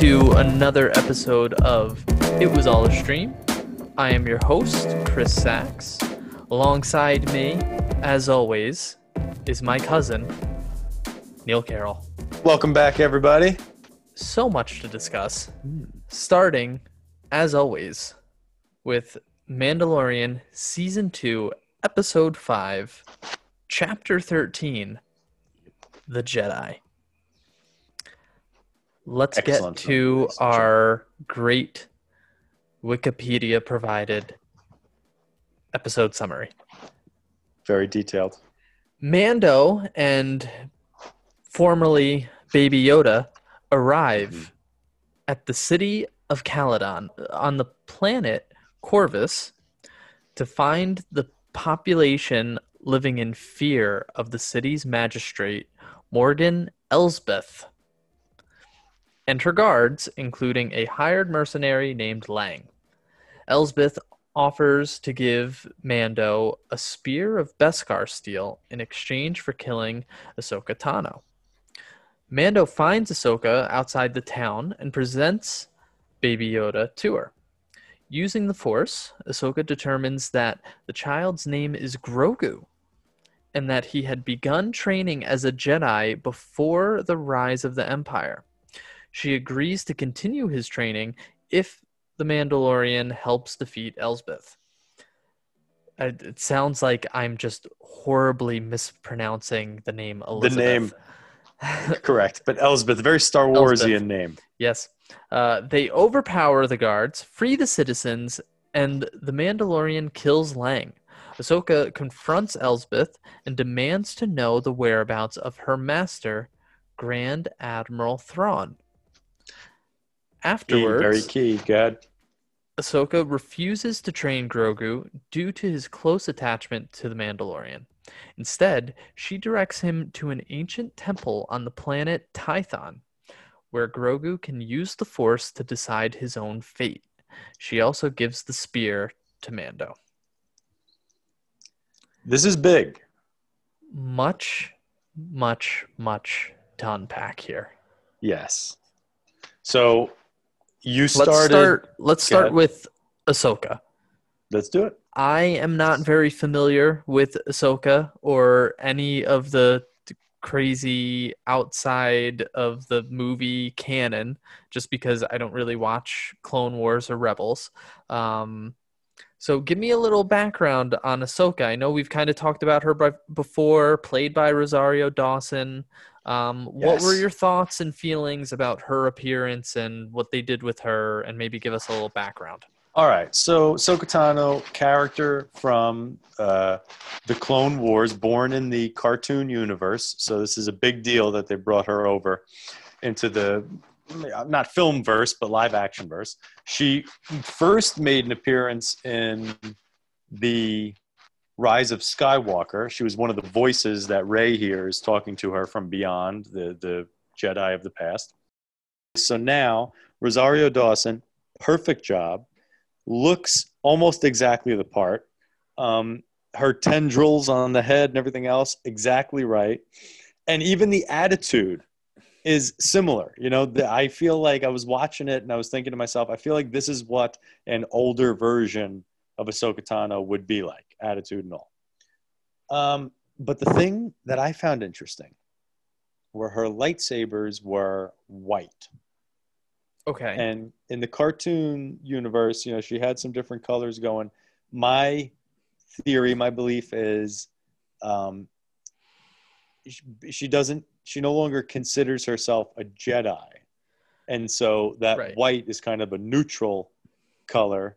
to another episode of It Was All a Stream. I am your host, Chris Sachs. Alongside me, as always, is my cousin, Neil Carroll. Welcome back, everybody. So much to discuss. Starting, as always, with Mandalorian Season 2, Episode 5, Chapter 13 The Jedi. Let's Excellent. get to our great Wikipedia provided episode summary. Very detailed. Mando and formerly Baby Yoda arrive mm-hmm. at the city of Calodan on the planet Corvus to find the population living in fear of the city's magistrate, Morgan Elsbeth, and her guards, including a hired mercenary named Lang. Elsbeth offers to give Mando a spear of Beskar steel in exchange for killing Ahsoka Tano. Mando finds Ahsoka outside the town and presents Baby Yoda to her. Using the Force, Ahsoka determines that the child's name is Grogu and that he had begun training as a Jedi before the rise of the Empire. She agrees to continue his training if the Mandalorian helps defeat Elsbeth. It sounds like I'm just horribly mispronouncing the name Elizabeth. name. Correct. But Elsbeth, very Star Warsian name. Yes. Uh, they overpower the guards, free the citizens, and the Mandalorian kills Lang. Ahsoka confronts Elsbeth and demands to know the whereabouts of her master, Grand Admiral Thrawn. Afterwards, very key. Good. Ahsoka refuses to train Grogu due to his close attachment to the Mandalorian. Instead, she directs him to an ancient temple on the planet Tython, where Grogu can use the Force to decide his own fate. She also gives the spear to Mando. This is big. Much, much, much to unpack here. Yes. So you Let's started. start. Let's start with Ahsoka. Let's do it. I am not very familiar with Ahsoka or any of the crazy outside of the movie canon, just because I don't really watch Clone Wars or Rebels. Um, so give me a little background on Ahsoka. I know we've kind of talked about her by, before, played by Rosario Dawson. Um, What were your thoughts and feelings about her appearance and what they did with her, and maybe give us a little background? All right. So Sokotano, character from uh, the Clone Wars, born in the cartoon universe. So this is a big deal that they brought her over into the not film verse, but live action verse. She first made an appearance in the Rise of Skywalker. She was one of the voices that Rey hears talking to her from beyond the the Jedi of the past. So now Rosario Dawson, perfect job looks almost exactly the part. Um, her tendrils on the head and everything else, exactly right. And even the attitude is similar. You know, the, I feel like I was watching it and I was thinking to myself, I feel like this is what an older version of Ahsoka Tano would be like, attitude and all. Um, but the thing that I found interesting were her lightsabers were white Okay. and in the cartoon universe you know she had some different colors going my theory my belief is um, she, she doesn't she no longer considers herself a jedi and so that Right. white is kind of a neutral color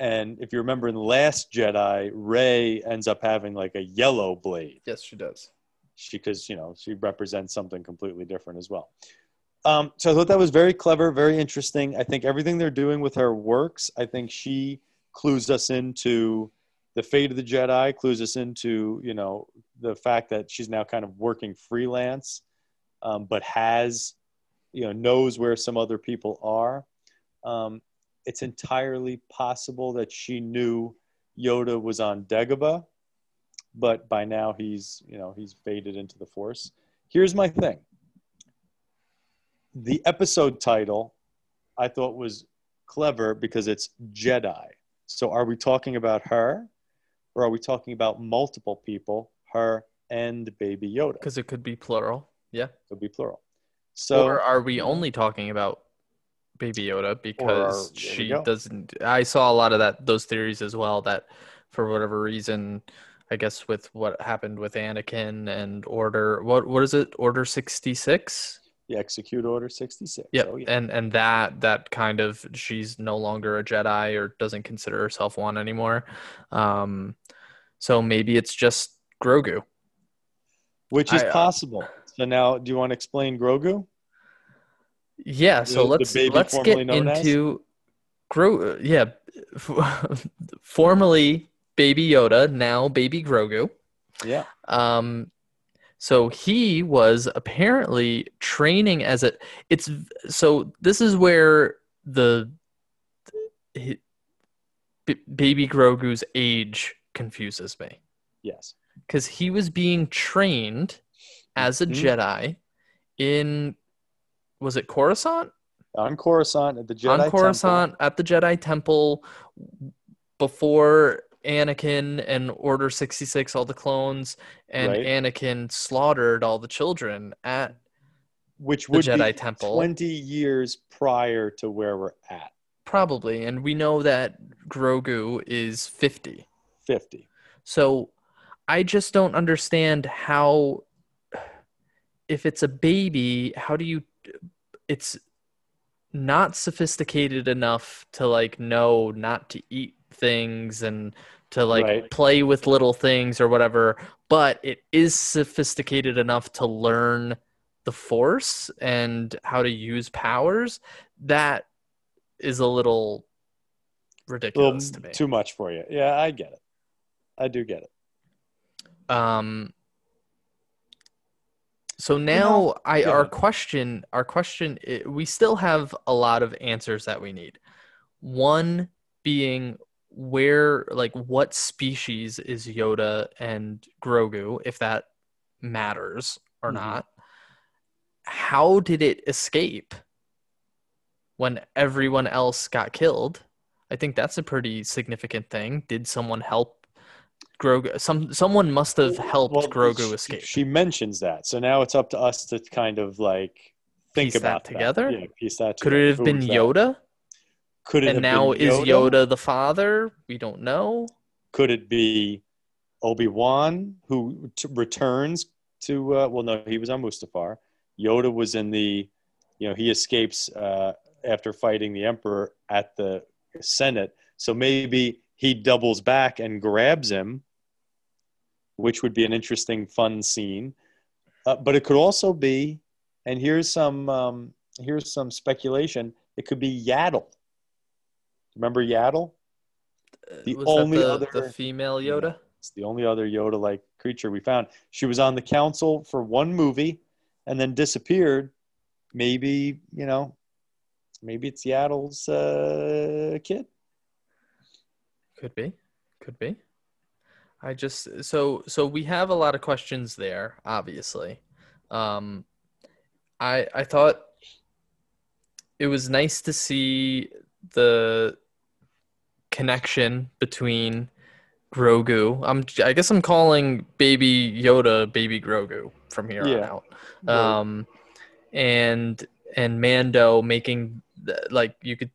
and if you remember in the last jedi rey ends up having like a yellow blade yes, she does. she because you know she represents something completely different as well. Um, so I thought that was very clever, very interesting. I think everything they're doing with her works. I think she clues us into the fate of the Jedi, clues us into you know the fact that she's now kind of working freelance, um, but has you know knows where some other people are. Um, it's entirely possible that she knew Yoda was on Dagobah, but by now he's you know he's faded into the Force. Here's my thing: the episode title I thought was clever because it's Jedi. So are we talking about her or are we talking about multiple people, her and baby Yoda? Because it could be plural. Yeah. It could be plural. So or are we only talking about Baby Yoda because Or- she doesn't? I saw a lot of that those theories as well. That for whatever reason, I guess with what happened with Anakin and Order, what what is it? Order sixty six. the execute order 66. Yep. Oh, yeah. And and that that kind of she's no longer a Jedi or doesn't consider herself one anymore. Um, so maybe it's just Grogu. Which is I, uh, possible. So now, do you want to explain Grogu? Yeah, so let's let's get formerly known as? into Gro. Yeah, formerly Baby Yoda, now Baby Grogu. Yeah. Um, so he was apparently training as a. It's so this is where the B- Baby Grogu's age confuses me Yes. because he was being trained as a Mhm. Jedi in was it Coruscant? On Coruscant at the Jedi Temple? on Temple. Coruscant at the Jedi Temple before Anakin and Order 66 all the clones and Right. Anakin slaughtered all the children at which the would Jedi be Temple. 20 years prior to where we're at. probably and we know that Grogu is 50 50. so I just don't understand how if it's a baby how do you it's not sophisticated enough to like know not to eat things and to like Right. play with little things or whatever but it is sophisticated enough to learn the force and how to use powers that is a little A little ridiculous to me too much for you. Yeah, I get it. I do get it. Um. So now, know, I our question, our question, we still have a lot of answers that we need. One being where, like, what species is Yoda and Grogu, if that matters or Mhm. not? How did it escape when everyone else got killed? I think that's a pretty significant thing. Did someone help Grogu? Some someone must have helped Well, Grogu she- escape. She mentions that. So now it's up to us to kind of like think Piece that about together? Yeah, piece that Together. Could it have been that? Yoda? Could it And now been is Yoda the father? We don't know. Could it be Obi Wan who t- returns to? Uh, well, no, he was on Mustafar. Yoda was in the, you know, he escapes uh, after fighting the Emperor at the Senate. So maybe he doubles back and grabs him, which would be an interesting, fun scene. Uh, but it could also be, and here's some um, here's some speculation. It could be Yaddle. Remember Yaddle? The Uh, was only the, other- the female Yoda? It's the only other Yoda like creature we found. She was on the council for one movie and then disappeared. Maybe, you know, maybe it's Yaddle's uh, kid. Could be. Could be. I just so so we have a lot of questions there, obviously. Um I I thought it was nice to see the connection between Grogu. I'm I guess I'm calling baby Yoda baby Grogu from here on out. Um and and Mando making th- like you could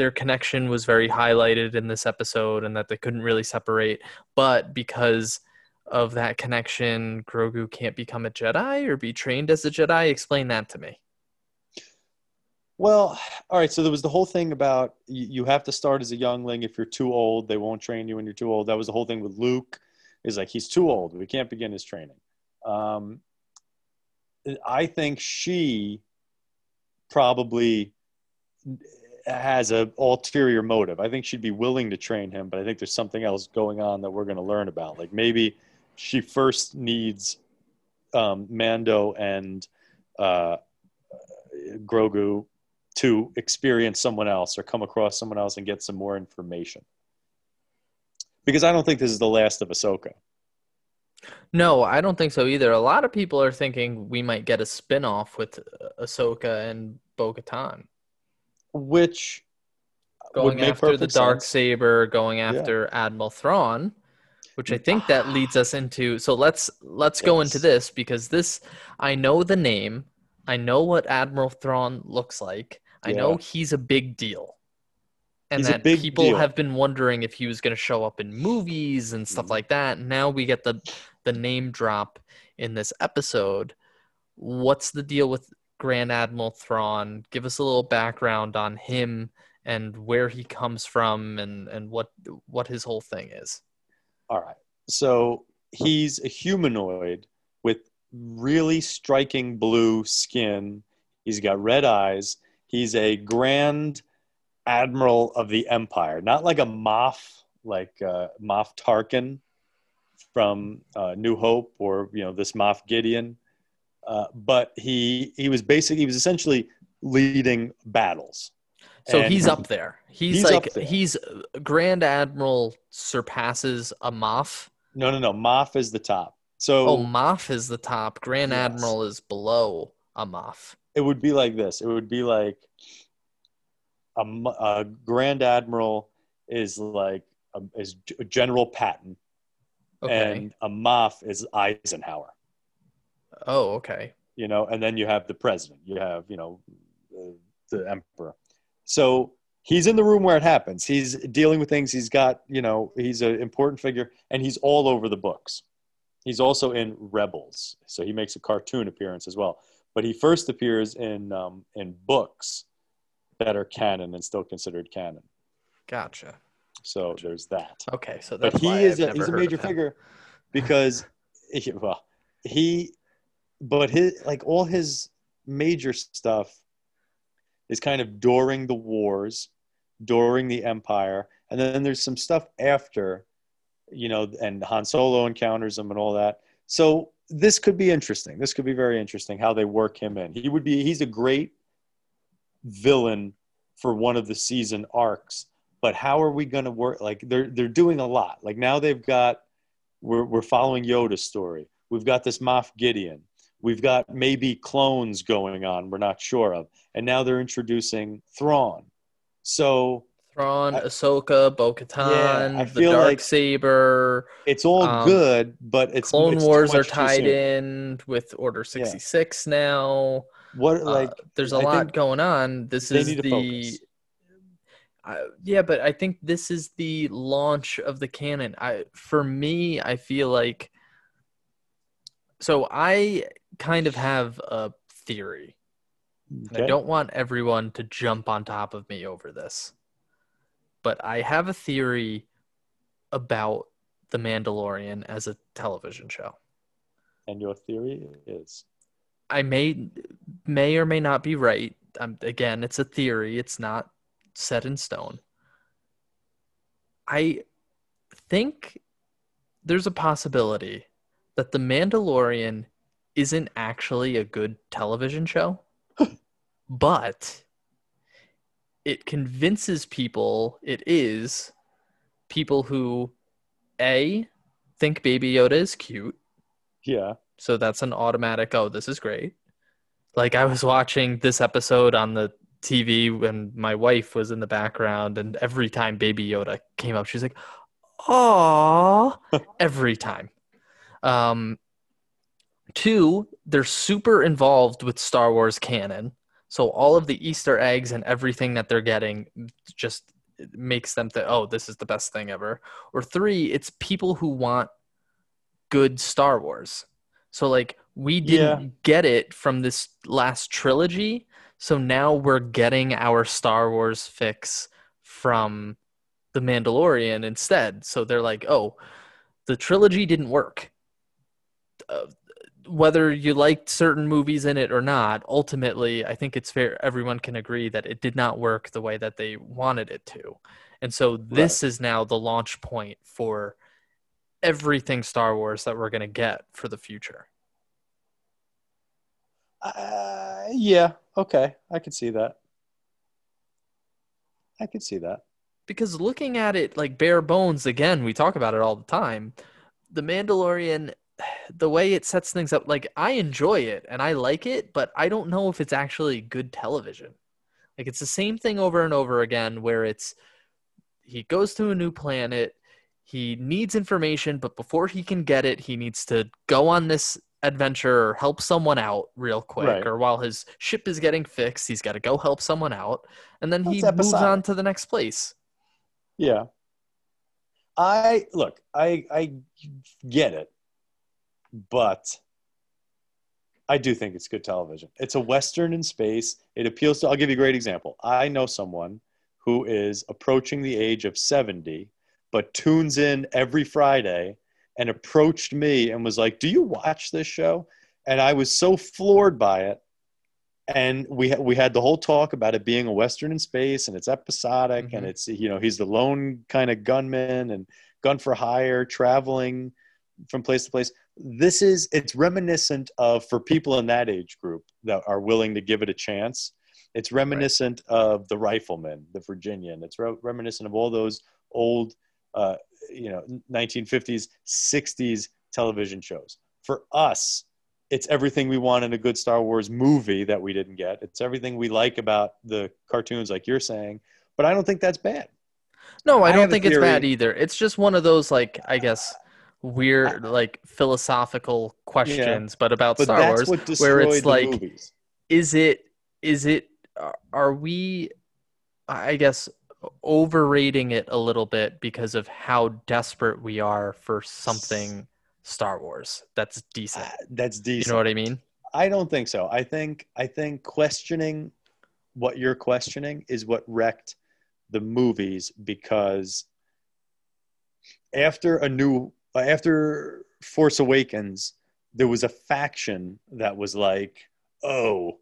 their connection was very highlighted in this episode and that they couldn't really separate but because of that connection Grogu can't become a Jedi or be trained as a Jedi explain that to me Well, all right. So there was the whole thing about you, have to start as a youngling. If you're too old, they won't train you when you're too old. That was the whole thing with Luke. Is like he's too old. We can't begin his training. Um, I think she probably has a ulterior motive. I think she'd be willing to train him, but I think there's something else going on that we're going to learn about. Like maybe she first needs um, Mando and uh, Grogu to experience someone else or come across someone else and get some more information. Because I don't think this is the last of Ahsoka. no I don't think so either a lot of people are thinking we might get a spin-off with uh, Ahsoka and Bo-Katan which going after the dark saber, going after Admiral Thrawn, which I think that leads us into. So let's let's go into this because this I know the name, I know what Admiral Thrawn looks like, I know he's a big deal, and He's that people deal. have been wondering if he was going to show up in movies and stuff Mhm. like that. Now we get the the name drop in this episode. What's the deal with Grand Admiral Thrawn? Give us a little background on him and where he comes from and and what what his whole thing is. All right. So he's a humanoid with really striking blue skin. He's got red eyes. He's a grand admiral of the empire, not like a Moff, like uh, Moff Tarkin from uh, New Hope or you know this Moff Gideon. Uh, but he he was basically he was essentially leading battles. So And he's up there. He's, He's like there. he's Grand Admiral surpasses a Moff. No, no, no. Moff is the top. So Oh, Moff is the top. Grand Yes. Admiral is below a Moff. it would be like this. It would be like a, a grand admiral is like a, is General Patton, Okay. and a Moff is Eisenhower. Oh, okay. You know, and then you have the president. You have you know the, the emperor. So he's in the room where it happens. He's dealing with things. He's got you know he's an important figure, and he's all over the books. He's also in Rebels, so he makes a cartoon appearance as well. But he first appears in um, in books that are canon and still considered canon. Gotcha. So there's that. Okay, so that's But he is I've a, he's a major figure because he- well he but his like all his major stuff is kind of during the wars during the empire and then there's some stuff after you know and han solo encounters him and all that. So this could be interesting. This could be very interesting how they work him in. He would be he's a great villain for one of the season arcs but how are we going to work like they're they're doing a lot. Like now they've got we're, we're following yoda's story. We've got this moff gideon we've got maybe clones going on we're not sure of and now they're introducing thrawn so Thrawn, I- Ahsoka, Bo-Katan, Yeah, I the feel Dark like Saber. it's all Um, good but it's Clone it's Wars are tied in with Order 66 now. what Uh, like there's a I lot going on. This is the. I yeah, but I think this is the launch of the canon. I for me, I feel like so I kind of have a theory. And I don't want everyone to jump on top of me over this. But I have a theory about The Mandalorian as a television show. and your theory is I may may or may not be right. Um, again, it's a theory. It's not set in stone. I think there's a possibility that The Mandalorian isn't actually a good television show, but it convinces people it is people who a think Baby Yoda is cute yeah so that's an automatic, oh, this is great. Like I was watching this episode on the TV when my wife was in the background, and every time Baby Yoda came up, she's like, "Aw!" every time. Um, two, they're super involved with Star Wars canon, so all of the Easter eggs and everything that they're getting just makes them think, "Oh, this is the best thing ever." Or three, it's people who want good Star Wars. So like we didn't get it from this last trilogy, so now we're getting our Star Wars fix from The Mandalorian instead. So they're like, "Oh, the trilogy didn't work." Uh, whether you liked certain movies in it or not, ultimately, I think it's fair everyone can agree that it did not work the way that they wanted it to. And so this is now the launch point for everything Star Wars that we're going to get for the future. Uh, yeah, okay, I could see that. I could see that. Because looking at it like bare bones, again, we talk about it all the time. The Mandalorian, the way it sets things up, like I enjoy it and I like it, but I don't know if it's actually good television. Like it's the same thing over and over again where it's he goes to a new planet, he needs information, but before he can get it, he needs to go on this adventure or help someone out real quick Right. or while his ship is getting fixed, he's got to go help someone out and then he That's moves on to the next place. Yeah. I look, I I get it, but I do think it's good television. It's a western in space. It appeals to. I'll give you a great example. I know someone who is approaching the age of seventy, but tunes in every Friday and approached me and was like, "Do you watch this show?" And I was so floored by it. And we we had the whole talk about it being a western in space and it's episodic and Mhm. it's you know he's the lone kind of gunman and gun for hire traveling from place to place. This is it's reminiscent of for people in that age group that are willing to give it a chance. It's reminiscent of the Rifleman, the Virginian. It's re- reminiscent of all those old, uh, you know, 1950s, 60s television shows. For us, it's everything we want in a good Star Wars movie that we didn't get. It's everything we like about the cartoons, like you're saying. But I don't think that's bad. No, I I don't have a think it's bad either. It's just one of those like I guess weird like philosophical questions but about But Star Wars where it's like movies. is it is it are- we i guess overrating it a little bit because of how desperate we are for something star wars that's decent Ah, That's decent. you know what i mean I don't think so. I think I think questioning what you're questioning is what wrecked the movies because after a new Uh, after Force Awakens, there was a faction that was like, "Oh,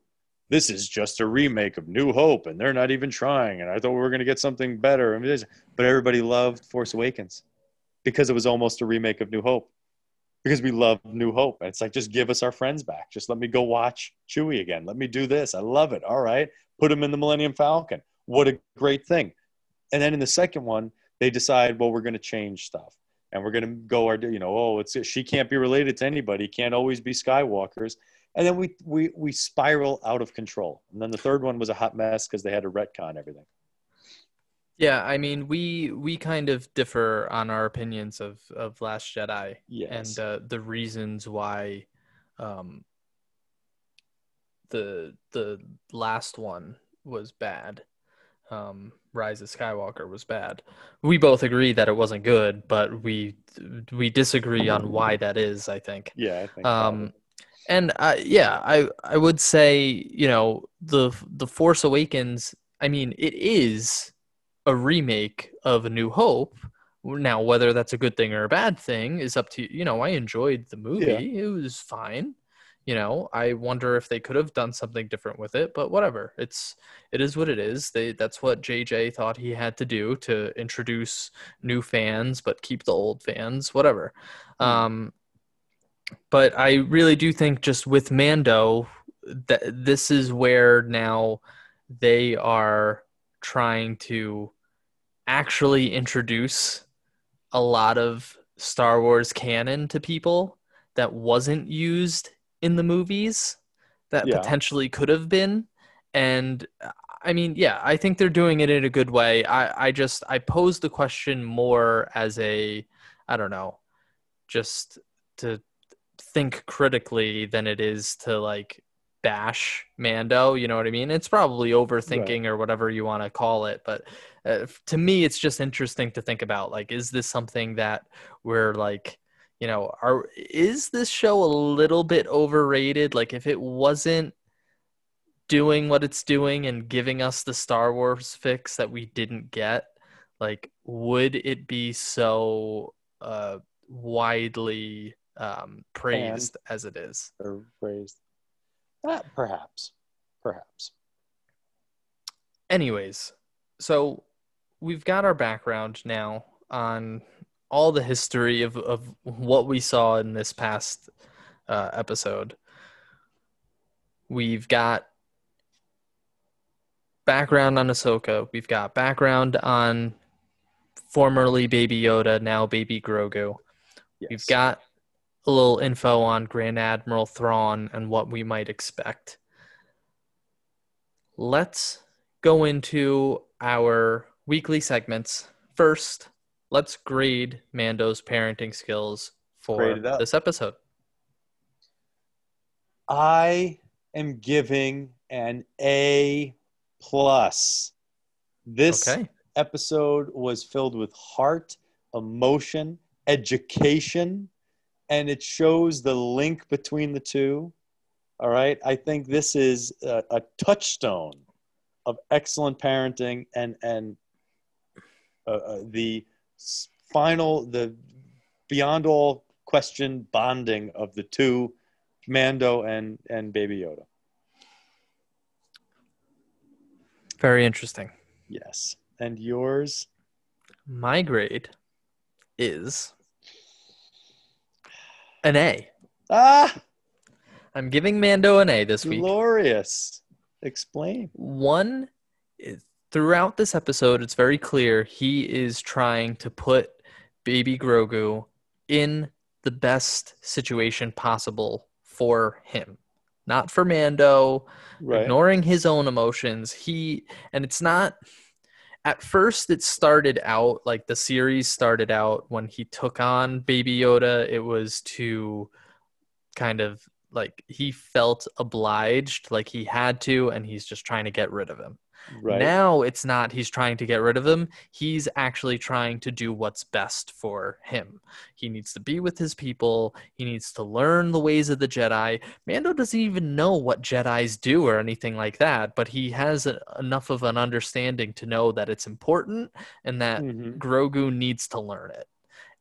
this is just a remake of New Hope, and they're not even trying." And I thought we were going to get something better. But everybody loved Force Awakens because it was almost a remake of New Hope because we love New Hope. And it's like, just give us our friends back. Just let me go watch Chewie again. Let me do this. I love it. All right. Put him in the Millennium Falcon. What a great thing. And then in the second one, they decide, well, we're going to change stuff. And we're going to go our, you know, oh, it's she can't be related to anybody. Can't always be Skywalkers. And then we we we spiral out of control. And then the third one was a hot mess because they had to retcon everything. yeah i mean we we kind of differ on our opinions of of last jedi Yes. and uh, the reasons why um the the last one was bad um rise of skywalker was bad. We both agree that it wasn't good but we we disagree on why that is i think. Yeah, I think. um and I, yeah i i would say you know the the force awakens i mean it is a remake of a new hope. Now whether that's a good thing or a bad thing is up to you You know i enjoyed the movie. It was fine you know i wonder if they could have done something different with it but whatever. It's it is what it is. They that's what jj thought he had to do to introduce new fans but keep the old fans whatever. Hmm. um but I really do think just with Mando that this is where now they are trying to actually introduce a lot of Star Wars canon to people that wasn't used in the movies that Yeah. potentially could have been and I mean, yeah, I think they're doing it in a good way. I, I just I pose the question more as a I don't know, just to think critically than it is to like bash Mando. You know what I mean? It's probably overthinking or whatever you want to call it, but uh, to me, it's just interesting to think about. Like, is this something that we're like, you know, are is this show a little bit overrated? Like, if it wasn't doing what it's doing and giving us the Star Wars fix that we didn't get, like, would it be so uh, widely um, praised as it is? or raised. Uh, perhaps. Perhaps. Anyways, so we've got our background now on all the history of, of what we saw in this past uh, episode. We've got background on Ahsoka. We've got background on formerly Baby Yoda, now Baby Grogu. Yes. We've got a little info on Grand Admiral Thrawn and what we might expect. Let's go into our weekly segments. First, let's grade Mando's parenting skills for Grade it up. this episode. I am giving an A plus. This Okay. episode was filled with heart, emotion, education, and it shows the link between the two. All right. I think this is a, a touchstone of excellent parenting and and uh, uh, the final the beyond all question bonding of the two Mando and and Baby Yoda. Very interesting. Yes. And yours? My grade is an A. Ah, I'm giving Mando an A this week. glorious. Explain. One, is- throughout this episode, it's very clear he is trying to put baby Grogu in the best situation possible for him, not for Mando, Right. ignoring his own emotions. He, and it's not, at first, it started out like the series started out when he took on Baby Yoda, it was to kind of like he felt obliged, like he had to, and he's just trying to get rid of him. Right. Now it's not he's trying to get rid of him. He's actually trying to do what's best for him. He needs to be with his people. He needs to learn the ways of the Jedi. Mando doesn't even know what Jedi's do or anything like that, but he has a, enough of an understanding to know that it's important and that Mhm. Grogu needs to learn it.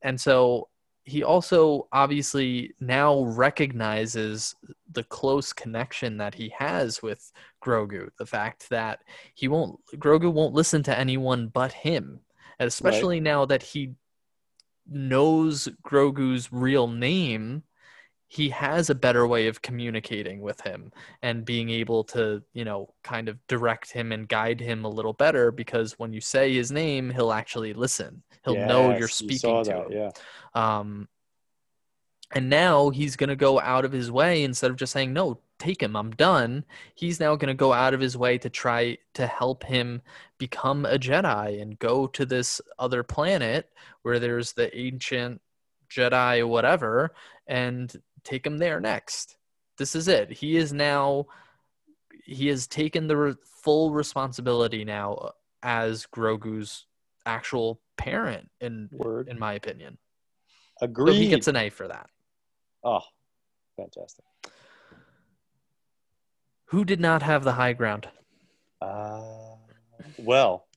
And so he also obviously now recognizes the close connection that he has with Grogu. The fact that he won't Grogu won't listen to anyone but him. And especially now that he knows Grogu's real name, he has a better way of communicating with him and being able to, you know, kind of direct him and guide him a little better because when you say his name, he'll actually listen. He'll know you're speaking you to that, him. Yeah. Um, and now he's going to go out of his way instead of just saying, no, take him, I'm done. He's now going to go out of his way to try to help him become a Jedi and go to this other planet where there's the ancient Jedi, whatever, and take him there next. This is it. He is now, he has taken the re- full responsibility now as Grogu's actual parent, in, Word. in my opinion. Agreed. So he gets an A for that. oh, fantastic. Who did not have the high ground? Uh, well,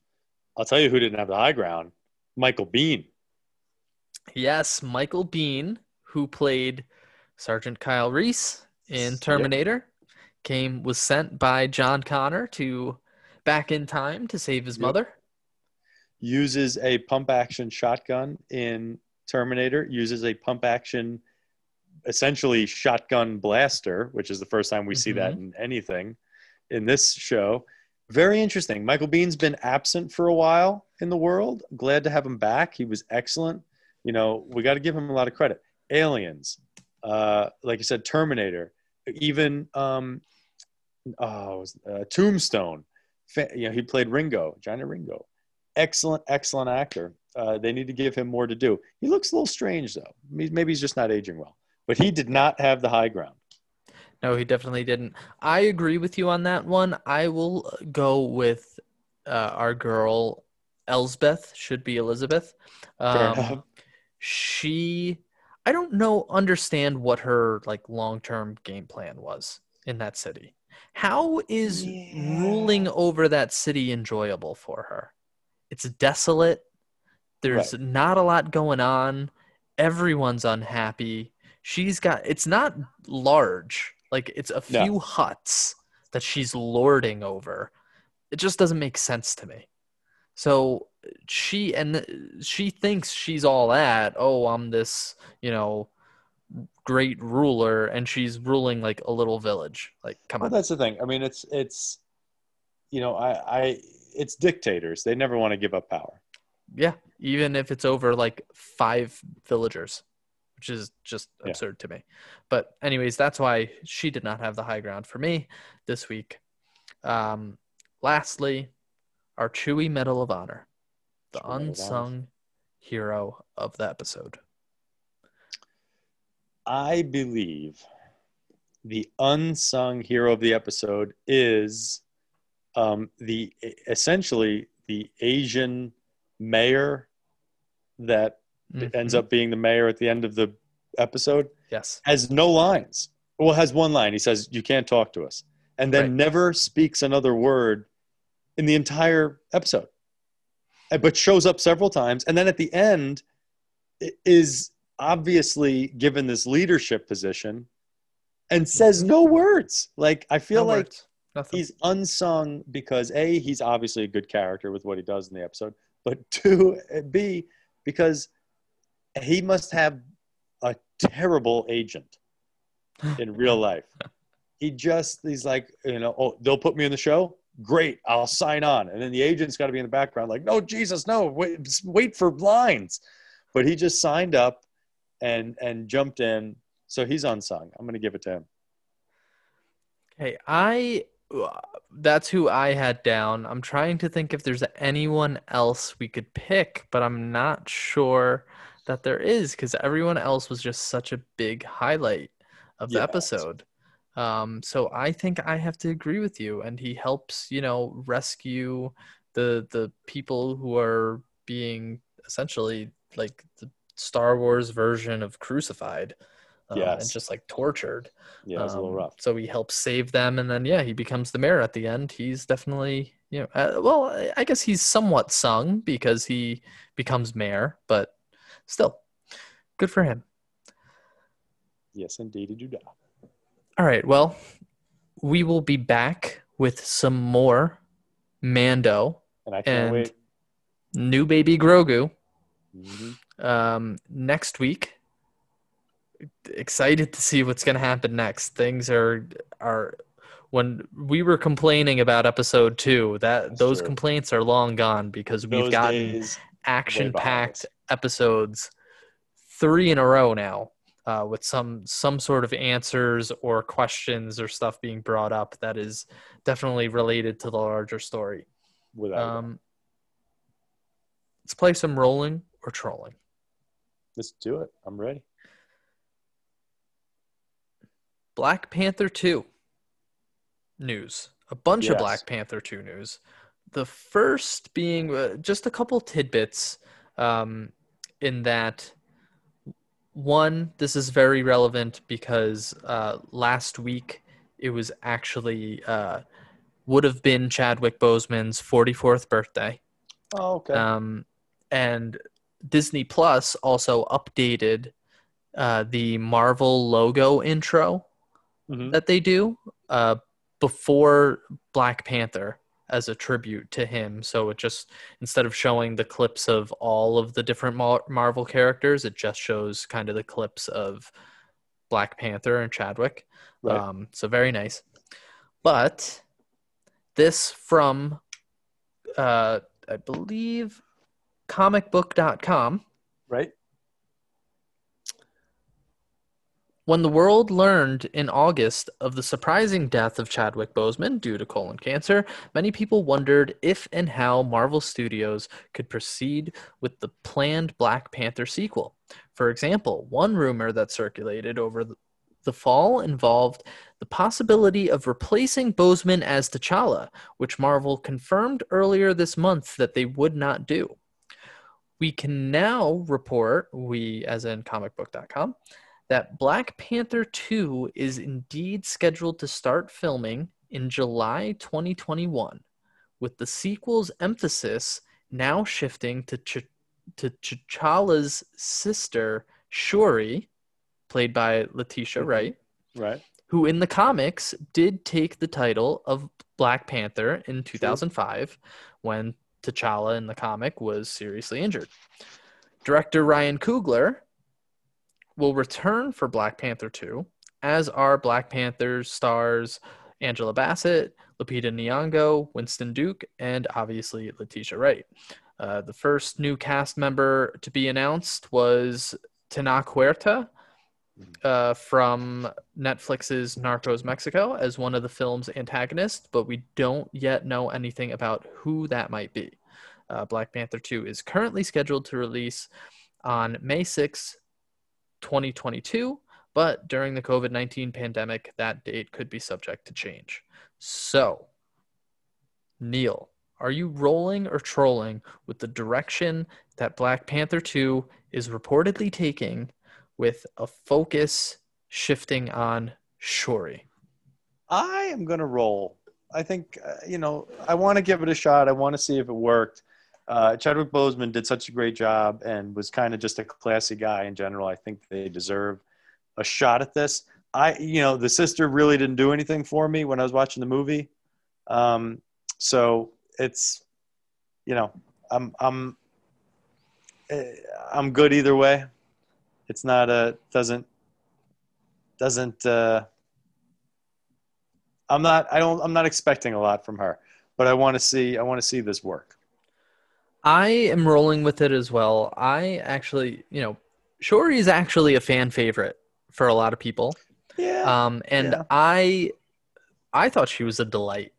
I'll tell you who didn't have the high ground. Michael Biehn. Yes, Michael Biehn, who played Sergeant Kyle Reese in Yep. Terminator, came was sent by John Connor to back in time to save his Yep. mother. uses a pump action shotgun in Terminator, uses a pump action, essentially shotgun blaster, which is the first time we see that mm-hmm. in anything in this show. Very interesting. Michael Biehn's been absent for a while in the world. Glad to have him back. He was excellent. You know, we got to give him a lot of credit. Aliens, uh, like you said, Terminator, even um, oh, was, uh, Tombstone. You know, he played Ringo, Johnny Ringo excellent, excellent actor. Uh, they need to give him more to do. He looks a little strange though. Maybe maybe he's just not aging well. But he did not have the high ground. No, he definitely didn't. I agree with you on that one. I will go with uh, our girl Elsbeth. Should be Elizabeth. Um, she i don't know understand what her like long-term game plan was in that city. How is Yeah. ruling over that city enjoyable for her? It's desolate. There's not a lot going on. Everyone's unhappy. She's got it's not large. Like it's a No. few huts that she's lording over. It just doesn't make sense to me. So she and she thinks she's all that oh i'm this you know great ruler and she's ruling like a little village like come Well, on that's the thing. I mean, it's it's you know, I I it's dictators. They never want to give up power. yeah even if it's over like five villagers which is just Yeah. absurd to me but anyways that's why she did not have the high ground for me this week um lastly, our Chewie Medal of Honor, the Chewie Medal of unsung hero of the episode. I believe the unsung hero of the episode is um, the essentially the Asian mayor that ends Mhm. up being the mayor at the end of the episode yes, has no lines. Well, has one line. He says, "You can't talk to us," and then Right. never speaks another word in the entire episode, Uh, but shows up several times, and then at the end is obviously given this leadership position and says no words. Like I feel No like he's unsung because a he's obviously a good character with what he does in the episode but two uh, b because he must have a terrible agent in real life. He just he's like you know oh they'll put me in the show great i'll sign on and then the agent's got to be in the background like no jesus no wait, wait for lines but he just signed up and and jumped in so he's unsung i'm going to give it to him Hey, I that's who I had down. I'm trying to think if there's anyone else we could pick, but I'm not sure that there is because everyone else was just such a big highlight of the Yes. episode. Um, so I think I have to agree with you, and he helps, you know, rescue the the people who are being essentially like the Star Wars version of crucified, uh, and just like tortured. yeah it's a little Um, rough So he helps save them, and then yeah, he becomes the mayor at the end. He's definitely you know, uh, well, I- I guess he's somewhat sung because he becomes mayor, but still, good for him. yes indeed you do All right, well, we will be back with some more Mando, and i can't And- wait new baby Grogu Mhm. um, next week. Excited to see what's going to happen next. Things are are when we were complaining about episode two. That That's those true. complaints are long gone because we've gotten action packed episodes three in a row now. Uh, with some some sort of answers or questions or stuff being brought up that is definitely related to the larger story. without. Um, let's play some rolling or trolling. let's do it. I'm ready. Black Panther 2 news. A bunch of Black Panther 2 news. The first being uh, just a couple tidbits um, in that one, this is very relevant because uh, last week it was actually uh, would have been Chadwick Boseman's 44th birthday. Oh, okay. Um, and Disney Plus also updated uh, the Marvel logo intro Mhm. that they do uh, before Black Panther as a tribute to him. So it just instead of showing the clips of all of the different Mar- Marvel characters, it just shows kind of the clips of Black Panther and Chadwick. Right. Um, so very nice. But this from, uh, I believe, comicbook.com. right. When the world learned in August of the surprising death of Chadwick Boseman due to colon cancer, many people wondered if and how Marvel Studios could proceed with the planned Black Panther sequel. For example, one rumor that circulated over the fall involved the possibility of replacing Boseman as T'Challa, which Marvel confirmed earlier this month that they would not do. We can now report, we as in comicbook.com, that Black Panther 2 is indeed scheduled to start filming in July 2021, with the sequel's emphasis now shifting to, Ch- to T'Challa's sister, Shuri, played by Letitia Mhm. Wright, Right. who in the comics did take the title of Black Panther in 2005 when T'Challa in the comic was seriously injured. Director Ryan Coogler will return for Black Panther 2, as are Black Panther's stars Angela Bassett, Lupita Nyong'o, Winston Duke, and obviously Letitia Wright. Uh, the first new cast member to be announced was Tana Huerta, uh, from Netflix's Narcos Mexico as one of the film's antagonists, but we don't yet know anything about who that might be. Uh, Black Panther 2 is currently scheduled to release on May 6, 2022, but during the COVID 19 pandemic, that date could be subject to change. So, Neil, are you rolling or trolling with the direction that Black Panther 2 is reportedly taking with a focus shifting on Shuri? I am going to roll. I think, uh, you know, I want to give it a shot. I want to see if it worked. Uh, Chadwick Boseman did such a great job and was kind of just a classy guy in general. I think they deserve a shot at this. I, you know, the sister really didn't do anything for me when I was watching the movie. Um, so it's, you know, I'm, I'm, eh, I'm good either way. It's not a doesn't doesn't. Uh, I'm not. I don't. I'm not expecting a lot from her, but I want to see. I want to see this work. I am rolling with it as well. I actually, you know, Shuri is actually a fan favorite for a lot of people. Yeah. Um, and Yeah. I, I thought she was a delight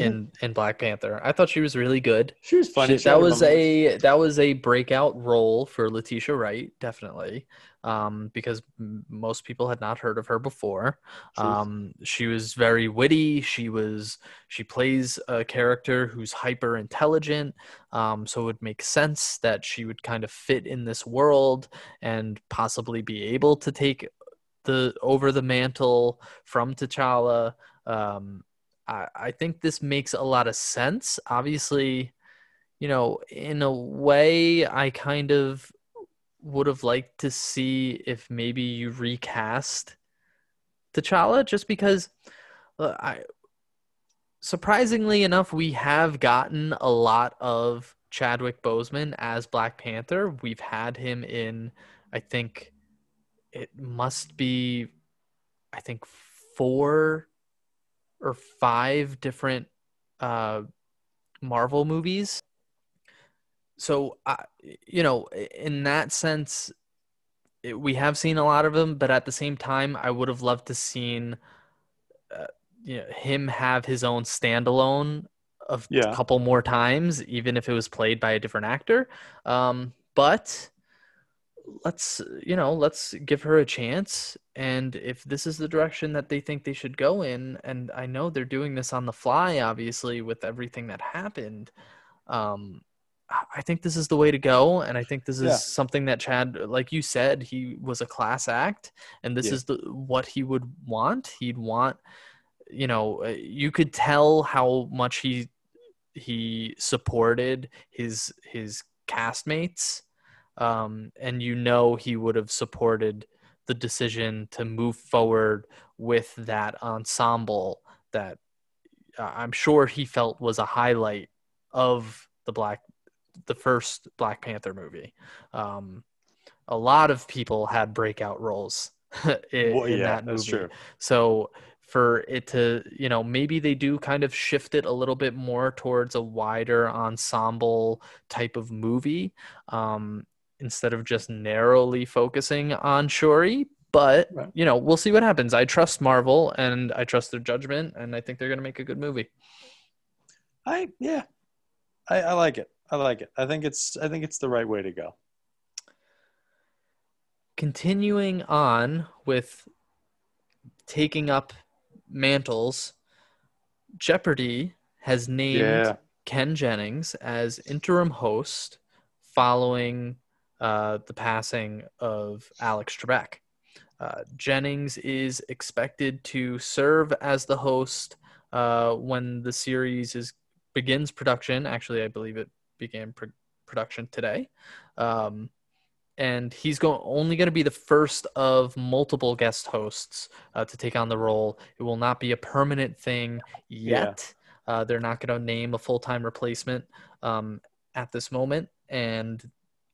in in Black Panther. I thought she was really good. She was funny. She- She that was a that was a breakout role for Letitia Wright, definitely, um, because m- most people had not heard of her before. Um, she was very witty. She was she plays a character who's hyper intelligent. Um, so it would make sense that she would kind of fit in this world and possibly be able to take the over the mantle from T'Challa. Um, I, think this makes a lot of sense. Obviously, you know, in a way, I kind of would have liked to see if maybe you recast T'Challa, just because uh, I, surprisingly enough, we have gotten a lot of Chadwick Boseman as Black Panther. We've had him in, I think, it must be, I think, four or five different uh, Marvel movies. So, I you know, in that sense, it, we have seen a lot of them, but at the same time, I would have loved to seen, uh, you know, him have his own standalone of Yeah. a couple more times, even if it was played by a different actor. Um, but let's you know let's give her a chance and if this is the direction that they think they should go in and i know they're doing this on the fly obviously with everything that happened um I- i think this is the way to go and i think this is Yeah. something that chad like you said he was a class act and this Yeah. is the what he would want he'd want you know uh, you could tell how much he he supported his his castmates um, and you know he would have supported the decision to move forward with that ensemble that uh, I'm sure he felt was a highlight of the black the first Black Panther movie. Um, a lot of people had breakout roles in, Well, in that movie. So for it to, you know, maybe they do kind of shift it a little bit more towards a wider ensemble type of movie um, instead of just narrowly focusing on Shuri. But, Right. you know, we'll see what happens. I trust Marvel and I trust their judgment, and I think they're going to make a good movie. I yeah, I, I like it. I like it. I think it's I think it's the right way to go. Continuing on with taking up mantles, Jeopardy has named Yeah. Ken Jennings as interim host following uh, the passing of Alex Trebek. Uh, Jennings is expected to serve as the host uh, when the series is begins production. Actually, I believe it began pr- production today. Um, and he's going only going to be the first of multiple guest hosts uh, to take on the role. It will not be a permanent thing yet. Uh, they're not going to name a full time replacement um, at this moment, and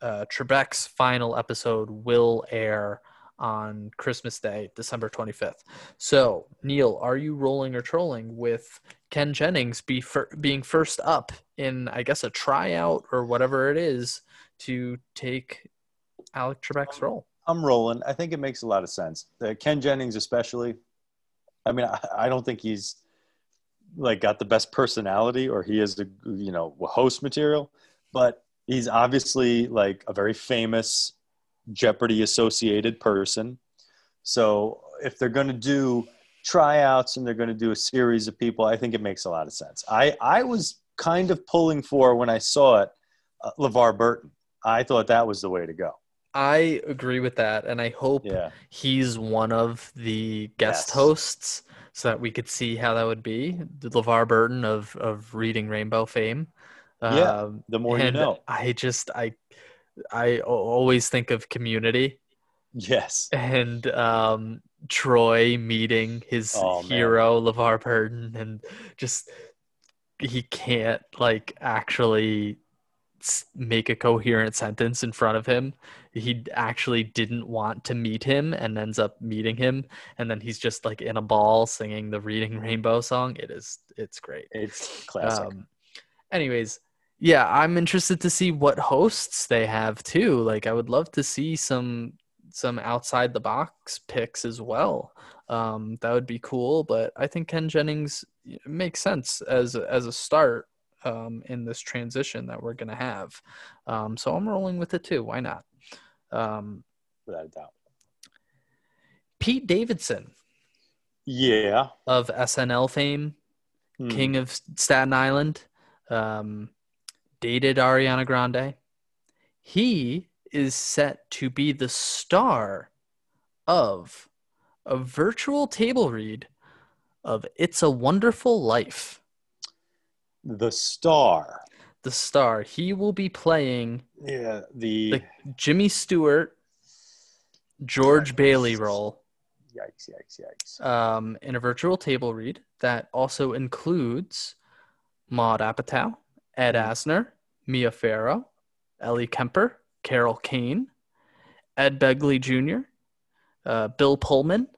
uh, Trebek's final episode will air on Christmas Day, December 25th. So, Neil, are you rolling or trolling with Ken Jennings be fir- being first up in, I guess, a tryout or whatever it is to take Alex Trebek's role? I'm rolling. I think it makes a lot of sense. Uh, Ken Jennings, especially. I mean, I, I don't think he's like got the best personality, or he is the you know host material, but he's obviously like a very famous Jeopardy associated person. So if they're going to do tryouts and they're going to do a series of people, I think it makes a lot of sense. I I was kind of pulling for when I saw it, uh, LeVar Burton. I thought that was the way to go. I agree with that, and I hope Yeah. he's one of the guest Yes. hosts so that we could see how that would be. The LeVar Burton of of Reading Rainbow fame. Yeah, Um, The more you know. I just I I always think of Community Yes. and um, Troy meeting his Oh, man. hero LeVar Burton, and just he can't like actually make a coherent sentence in front of him. He actually didn't want to meet him and ends up meeting him, and then he's just like in a ball singing the Reading Rainbow song. It is it's great. It's classic. Um, anyways, yeah, I'm interested to see what hosts they have too. Like, I would love to see some some outside the box picks as well. Um, that would be cool. But I think Ken Jennings makes sense as as a start um, in this transition that we're gonna have. Um, so I'm rolling with it too. Why not? Um, without a doubt. Pete Davidson Yeah. of SNL fame Hmm. King of Staten Island, um, dated Ariana Grande. He is set to be the star of a virtual table read of It's a Wonderful Life. The star. The star. He will be playing Yeah. The, The- Jimmy Stewart, George Yikes. Bailey role yikes, yikes, yikes. um, in a virtual table read that also includes Maud Apatow, Ed. Asner, Mia Farrow, Ellie Kemper, Carol Kane, Ed Begley Jr., uh, Bill Pullman,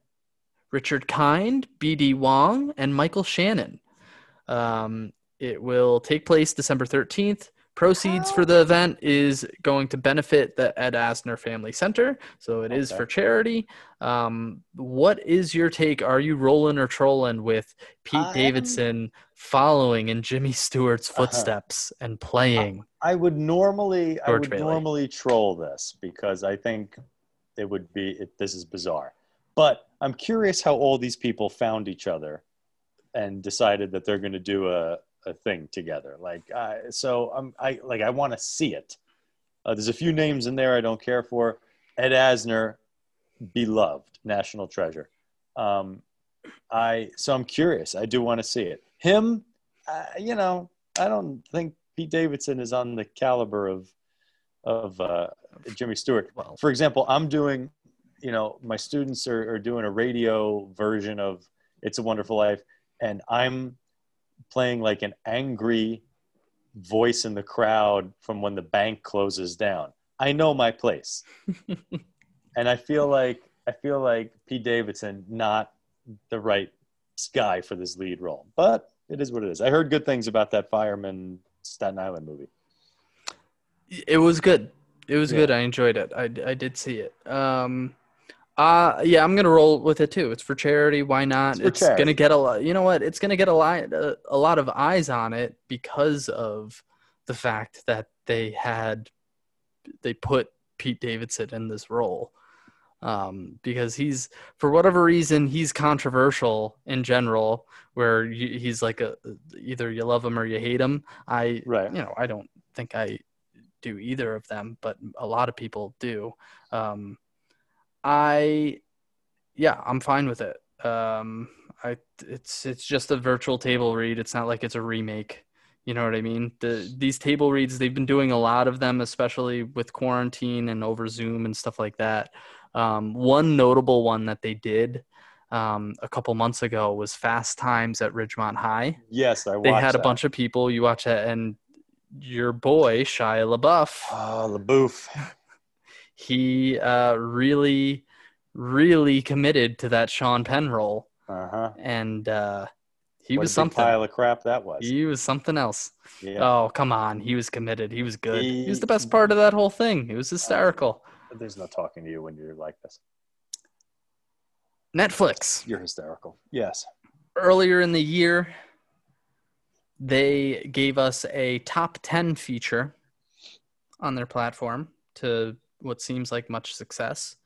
Richard Kind, B.D. Wong, and Michael Shannon. Um, it will take place December 13th. Proceeds for the event is going to benefit the Ed Asner Family Center, so it is Okay. for charity. Um, what is your take? Are you rolling or trolling with Pete I am- Davidson following in Jimmy Stewart's Uh-huh. footsteps and playing? I would normally I would Bailey. normally troll this because I think it would be it, this is bizarre. But I'm curious how all these people found each other and decided that they're going to do a, a thing together. Like uh, so I'm I like I want to see it. Uh, there's a few names in there I don't care for. Ed Asner, beloved national treasure. Um, I so I'm curious. I do want to see it. Him, uh, you know, I don't think Pete Davidson is on the caliber of of uh, Jimmy Stewart. For example, I'm doing, you know, my students are, are doing a radio version of "It's a Wonderful Life," and I'm playing like an angry voice in the crowd from when the bank closes down. I know my place, and I feel like I feel like Pete Davidson not the right guy for this lead role, but it is what it is. I heard good things about that fireman Staten Island movie. it was good. It was Yeah. good. I enjoyed it. I, I did see it. Um, uh, yeah, I'm gonna roll with it too. It's for charity. Why not? It's It's, gonna get a lot. You know what? It's gonna get a lot a, a lot of eyes on it because of the fact that they had they put Pete Davidson in this role. Um, because he's for whatever reason he's controversial in general, where you, he's like a either you love him or you hate him. I Right. you know I don't think I do either of them, but a lot of people do. Um, I, yeah, I'm fine with it. Um, I it's it's just a virtual table read. It's not like it's a remake. You know what I mean? The these table reads they've been doing a lot of them, especially with quarantine and over Zoom and stuff like that. Um, one notable one that they did um, a couple months ago was Fast Times at Ridgemont High Yes, I watched. they had a bunch of people. You watch it, and your boy Shia LaBeouf, Oh, LaBouffe. He uh, really, really committed to that Sean Penn role, Uh huh. and uh, he what was something. pile of crap that was. He was something else. yeah. Oh come on, he was committed. He was good. He, was the best part of that whole thing. He was hysterical. There's no talking to you when you're like this. Netflix. You're hysterical. Yes. Earlier in the year, they gave us a top 10 feature on their platform to what seems like much success.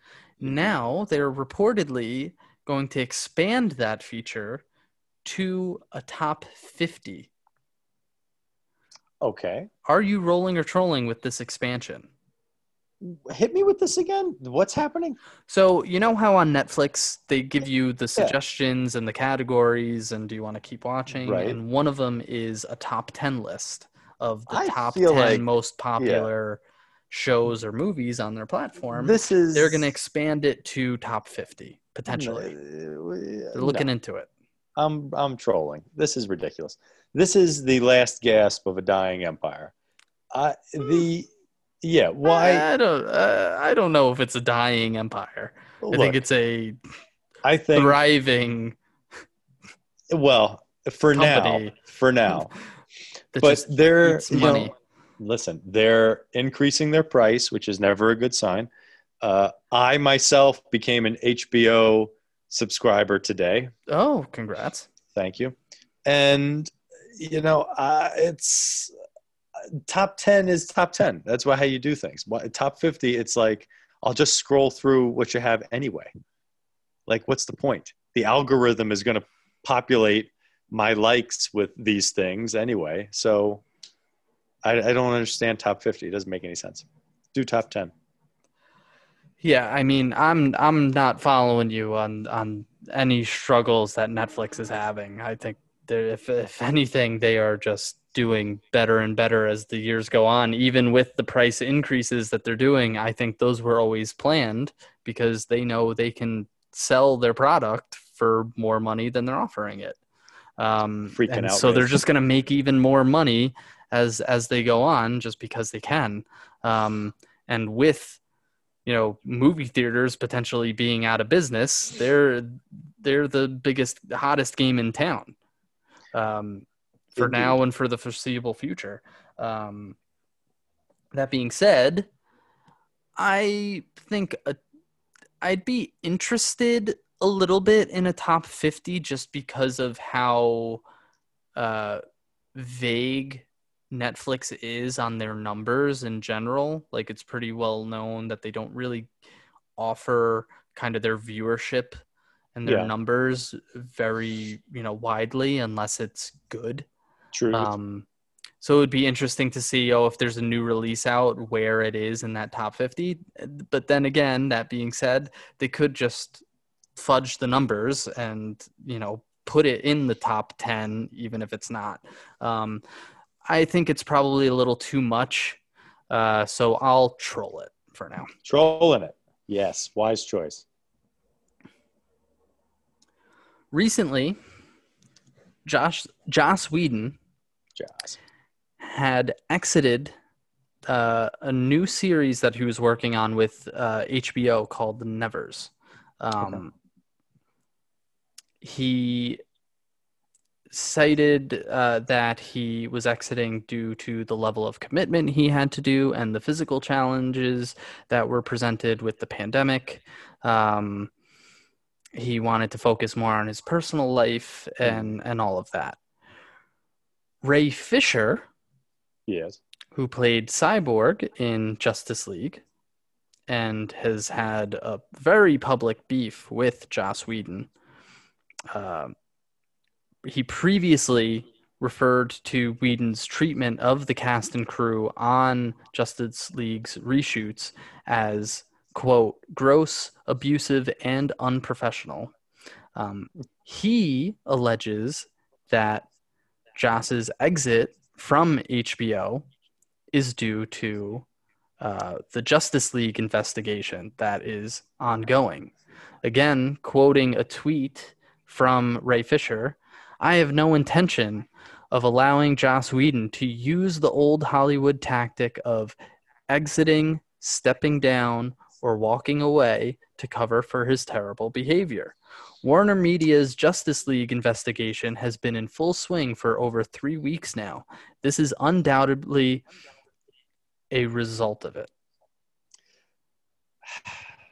Mm-hmm. Now they're reportedly going to expand that feature to a top 50. Okay. Are you rolling or trolling with this expansion? Hit me with this again. What's happening? So, you know how on Netflix they give you the suggestions and the categories, and do you want to keep watching? Right. And one of them is a top 10 list of the I top 10 like- most popular shows or movies on their platform. This is They're going to expand it to top 50, potentially. They're They're looking into it. I'm I'm trolling. This is ridiculous. This is the last gasp of a dying empire. Uh, the yeah. Why? I don't. Uh, I don't know if it's a dying empire. I think it's a I think thriving well for now. For now, but just they're eats you know, money. Listen. They're increasing their price, which is never a good sign. Uh, I myself became an HBO subscriber today. Oh, congrats! Thank you. And you know, uh, it's top ten is top ten. That's why how you do things. Top fifty, it's like I'll just scroll through what you have anyway. Like, what's the point? The algorithm is going to populate my likes with these things anyway. So I, I don't understand top fifty. It doesn't make any sense. Do top ten. Yeah, I mean, I'm I'm not following you on on any struggles that Netflix is having. I think if if anything, they are just doing better and better as the years go on. Even with the price increases that they're doing, I think those were always planned because they know they can sell their product for more money than they're offering it. Um, Freaking and out, so they're just going to make even more money as as they go on, just because they can. Um, and with you know movie theaters potentially being out of business they're they're the biggest hottest game in town um, for Indeed. now and for the foreseeable future um, that being said i think a, i'd be interested a little bit in a top 50 just because of how uh, vague Netflix is on their numbers in general. Like it's pretty well known that they don't really offer kind of their viewership and their Yeah. numbers very, you know, widely unless it's good. True. Um, so it would be interesting to see, oh, if there's a new release out, where it is in that top 50. But then again, that being said, they could just fudge the numbers and, you know, put it in the top 10, even if it's not. Um, I think it's probably a little too much. Uh, so I'll troll it for now. Trolling it. Yes, wise choice. Recently, Josh Joss Whedon Jazz. had exited uh, a new series that he was working on with uh, HBO called The Nevers. Um, He cited uh, that he was exiting due to the level of commitment he had to do and the physical challenges that were presented with the pandemic. Um, he wanted to focus more on his personal life and, and all of that. Ray Fisher, Yes. who played Cyborg in Justice League and has had a very public beef with Joss Whedon. Uh, he previously referred to Whedon's treatment of the cast and crew on Justice League's reshoots as, quote, gross, abusive, and unprofessional. Um, he alleges that Joss's exit from HBO is due to uh, the Justice League investigation that is ongoing. Again, quoting a tweet from Ray Fisher I have no intention of allowing Joss Whedon to use the old Hollywood tactic of exiting, stepping down, or walking away to cover for his terrible behavior. Warner Media's Justice League investigation has been in full swing for over three weeks now. This is undoubtedly a result of it.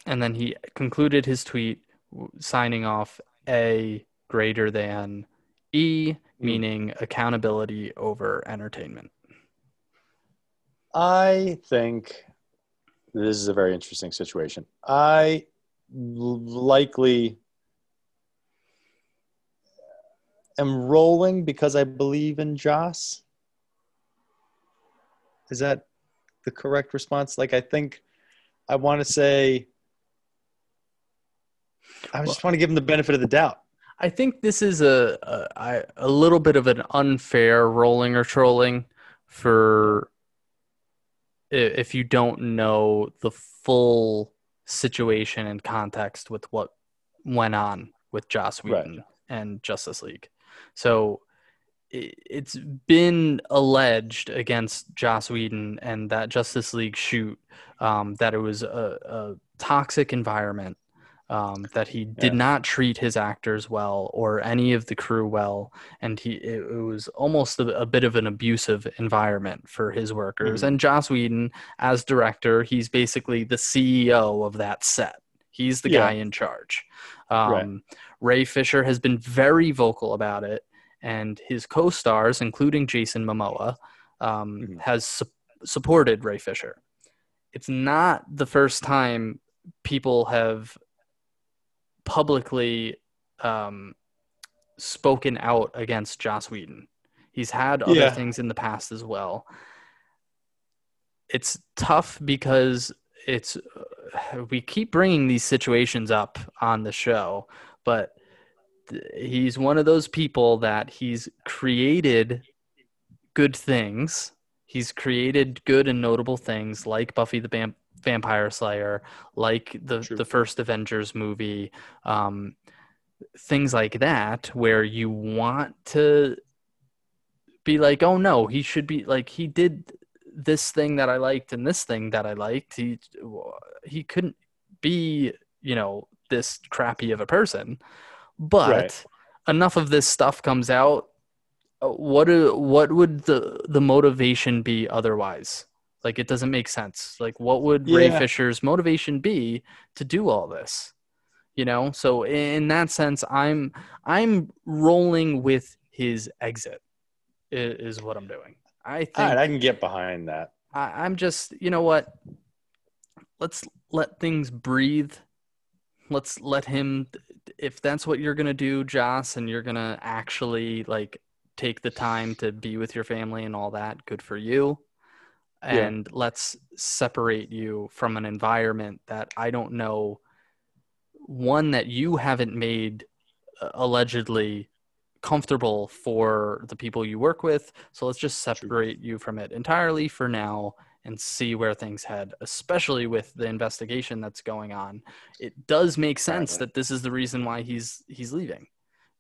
And then he concluded his tweet signing off A greater than E, mm. meaning accountability over entertainment. I think this is a very interesting situation. I likely am rolling because I believe in Joss. Is that the correct response? Like, I think I want to say, I just want to give him the benefit of the doubt. I think this is a a little bit of an unfair rolling or trolling for if you don't know the full situation and context with what went on with Joss Right. Whedon and Justice League. So it's been alleged against Joss Whedon and that Justice League shoot um, that it was a, a toxic environment um, that he did Yeah. not treat his actors well or any of the crew well, and he it, it was almost a, a bit of an abusive environment for his workers. Mhm. And Joss Whedon, as director, he's basically the CEO of that set. He's the Yeah. guy in charge. Um, Right. Ray Fisher has been very vocal about it, and his co-stars, including Jason Momoa, um, Mhm. has su- supported Ray Fisher. It's not the first time people have publicly um, spoken out against Joss Whedon. He's had other Yeah. things in the past as well. It's tough because it's uh, we keep bringing these situations up on the show, but he's one of those people that he's created good things. He's created good and notable things like Buffy the Vamp- Vampire Slayer, like the True. the first Avengers movie, um, things like that, where you want to be like, oh no, he should be like he did this thing that I liked and this thing that I liked. He he couldn't be you know this crappy of a person, but Right. enough of this stuff comes out. uh, What what would the the motivation be otherwise? Like it doesn't make sense. Like what would Ray Fisher's motivation be to do all this? You know, so in that sense, I'm I'm rolling with his exit. Is what I'm doing. I think right, I can get behind that. I, I'm just, you know what? Let's let things breathe. Let's let him. If that's what you're gonna do, Joss, and you're gonna actually like take the time to be with your family and all that, good for you. Yeah. And let's separate you from an environment that I don't know. One that you haven't made uh, allegedly comfortable for the people you work with. So let's just separate you from it entirely for now and see where things head, especially with the investigation that's going on. It does make sense that this is the reason why he's he's leaving.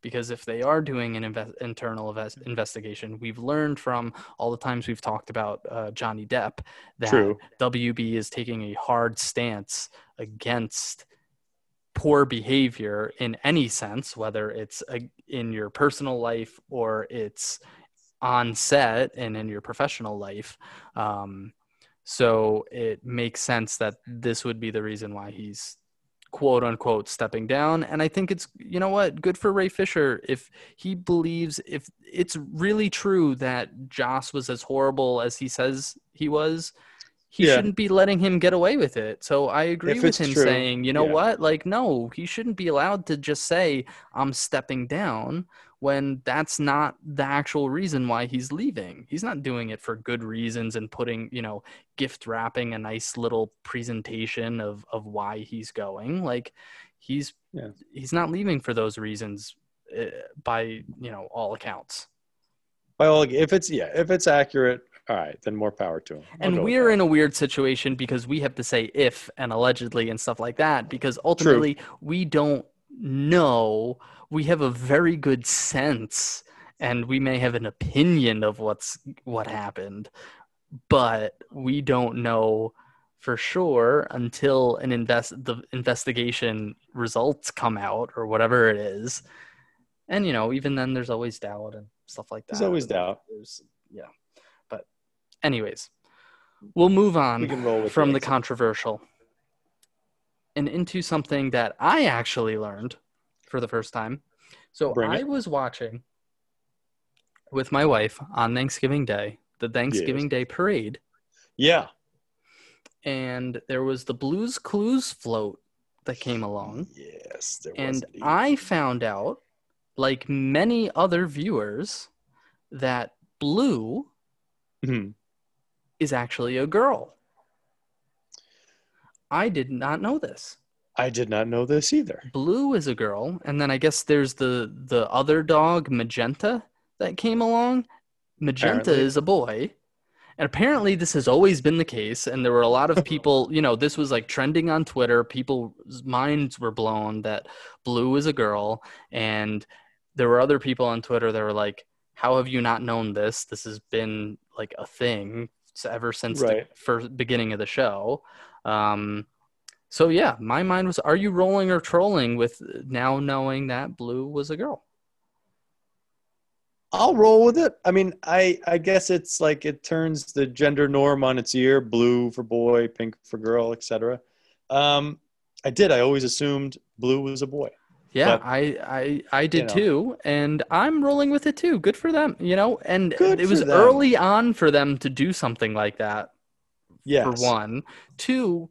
Because if they are doing an internal invest- investigation, we've learned from all the times we've talked about uh, Johnny Depp that True. WB is taking a hard stance against poor behavior in any sense, whether it's uh in your personal life or it's on set and in your professional life. Um, so it makes sense that this would be the reason why he's quote unquote stepping down. And I think it's, you know what, good for Ray Fisher if he believes, if it's really true that Joss was as horrible as he says he was. He Yeah. shouldn't be letting him get away with it. So I agree If with him true, saying, you know yeah. what? Like, no, he shouldn't be allowed to just say, I'm stepping down when that's not the actual reason why he's leaving. He's not doing it for good reasons and putting, you know, gift wrapping a nice little presentation of of why he's going. Like he's Yeah. he's not leaving for those reasons uh, by, you know, all accounts. Well, if it's yeah, if it's accurate, all right, then more power to him. I'll and we're in a weird situation because we have to say if and allegedly and stuff like that because ultimately we don't know we have a very good sense and we may have an opinion of what's what happened but we don't know for sure until an invest the investigation results come out or whatever it is. And you know even then there's always doubt and stuff like that There's always doubt. there's yeah but anyways we'll move We on with from the controversial and into something that I actually learned for the first time. So Bring I it. was watching with my wife on Thanksgiving Day, the Thanksgiving Day parade, Yeah. and there was the Blues Clues float that came along. Yes. There was And. I found out, like many other viewers, that Blue Mhm. is actually a girl. I did not know this. I did not know this either. Blue is a girl, and then I guess there's the the other dog, Magenta, that came along. Magenta Apparently. is a boy. And apparently this has always been the case and there were a lot of people, you know, this was like trending on Twitter. People's minds were blown that Blue is a girl and there were other people on Twitter that were like, "How have you not known this? This has been like a thing ever since Right. the first beginning of the show." Um so yeah, my mind was are you rolling or trolling with now knowing that Blue was a girl? I'll roll with it. I mean, I I guess it's like it turns the gender norm on its ear: blue for boy, pink for girl, etc. Um, I did. I always assumed blue was a boy. Yeah, But, I I I did know. too, and I'm rolling with it too. Good for them, you know. And Good it was early on for them to do something like that. Yes. For one, two,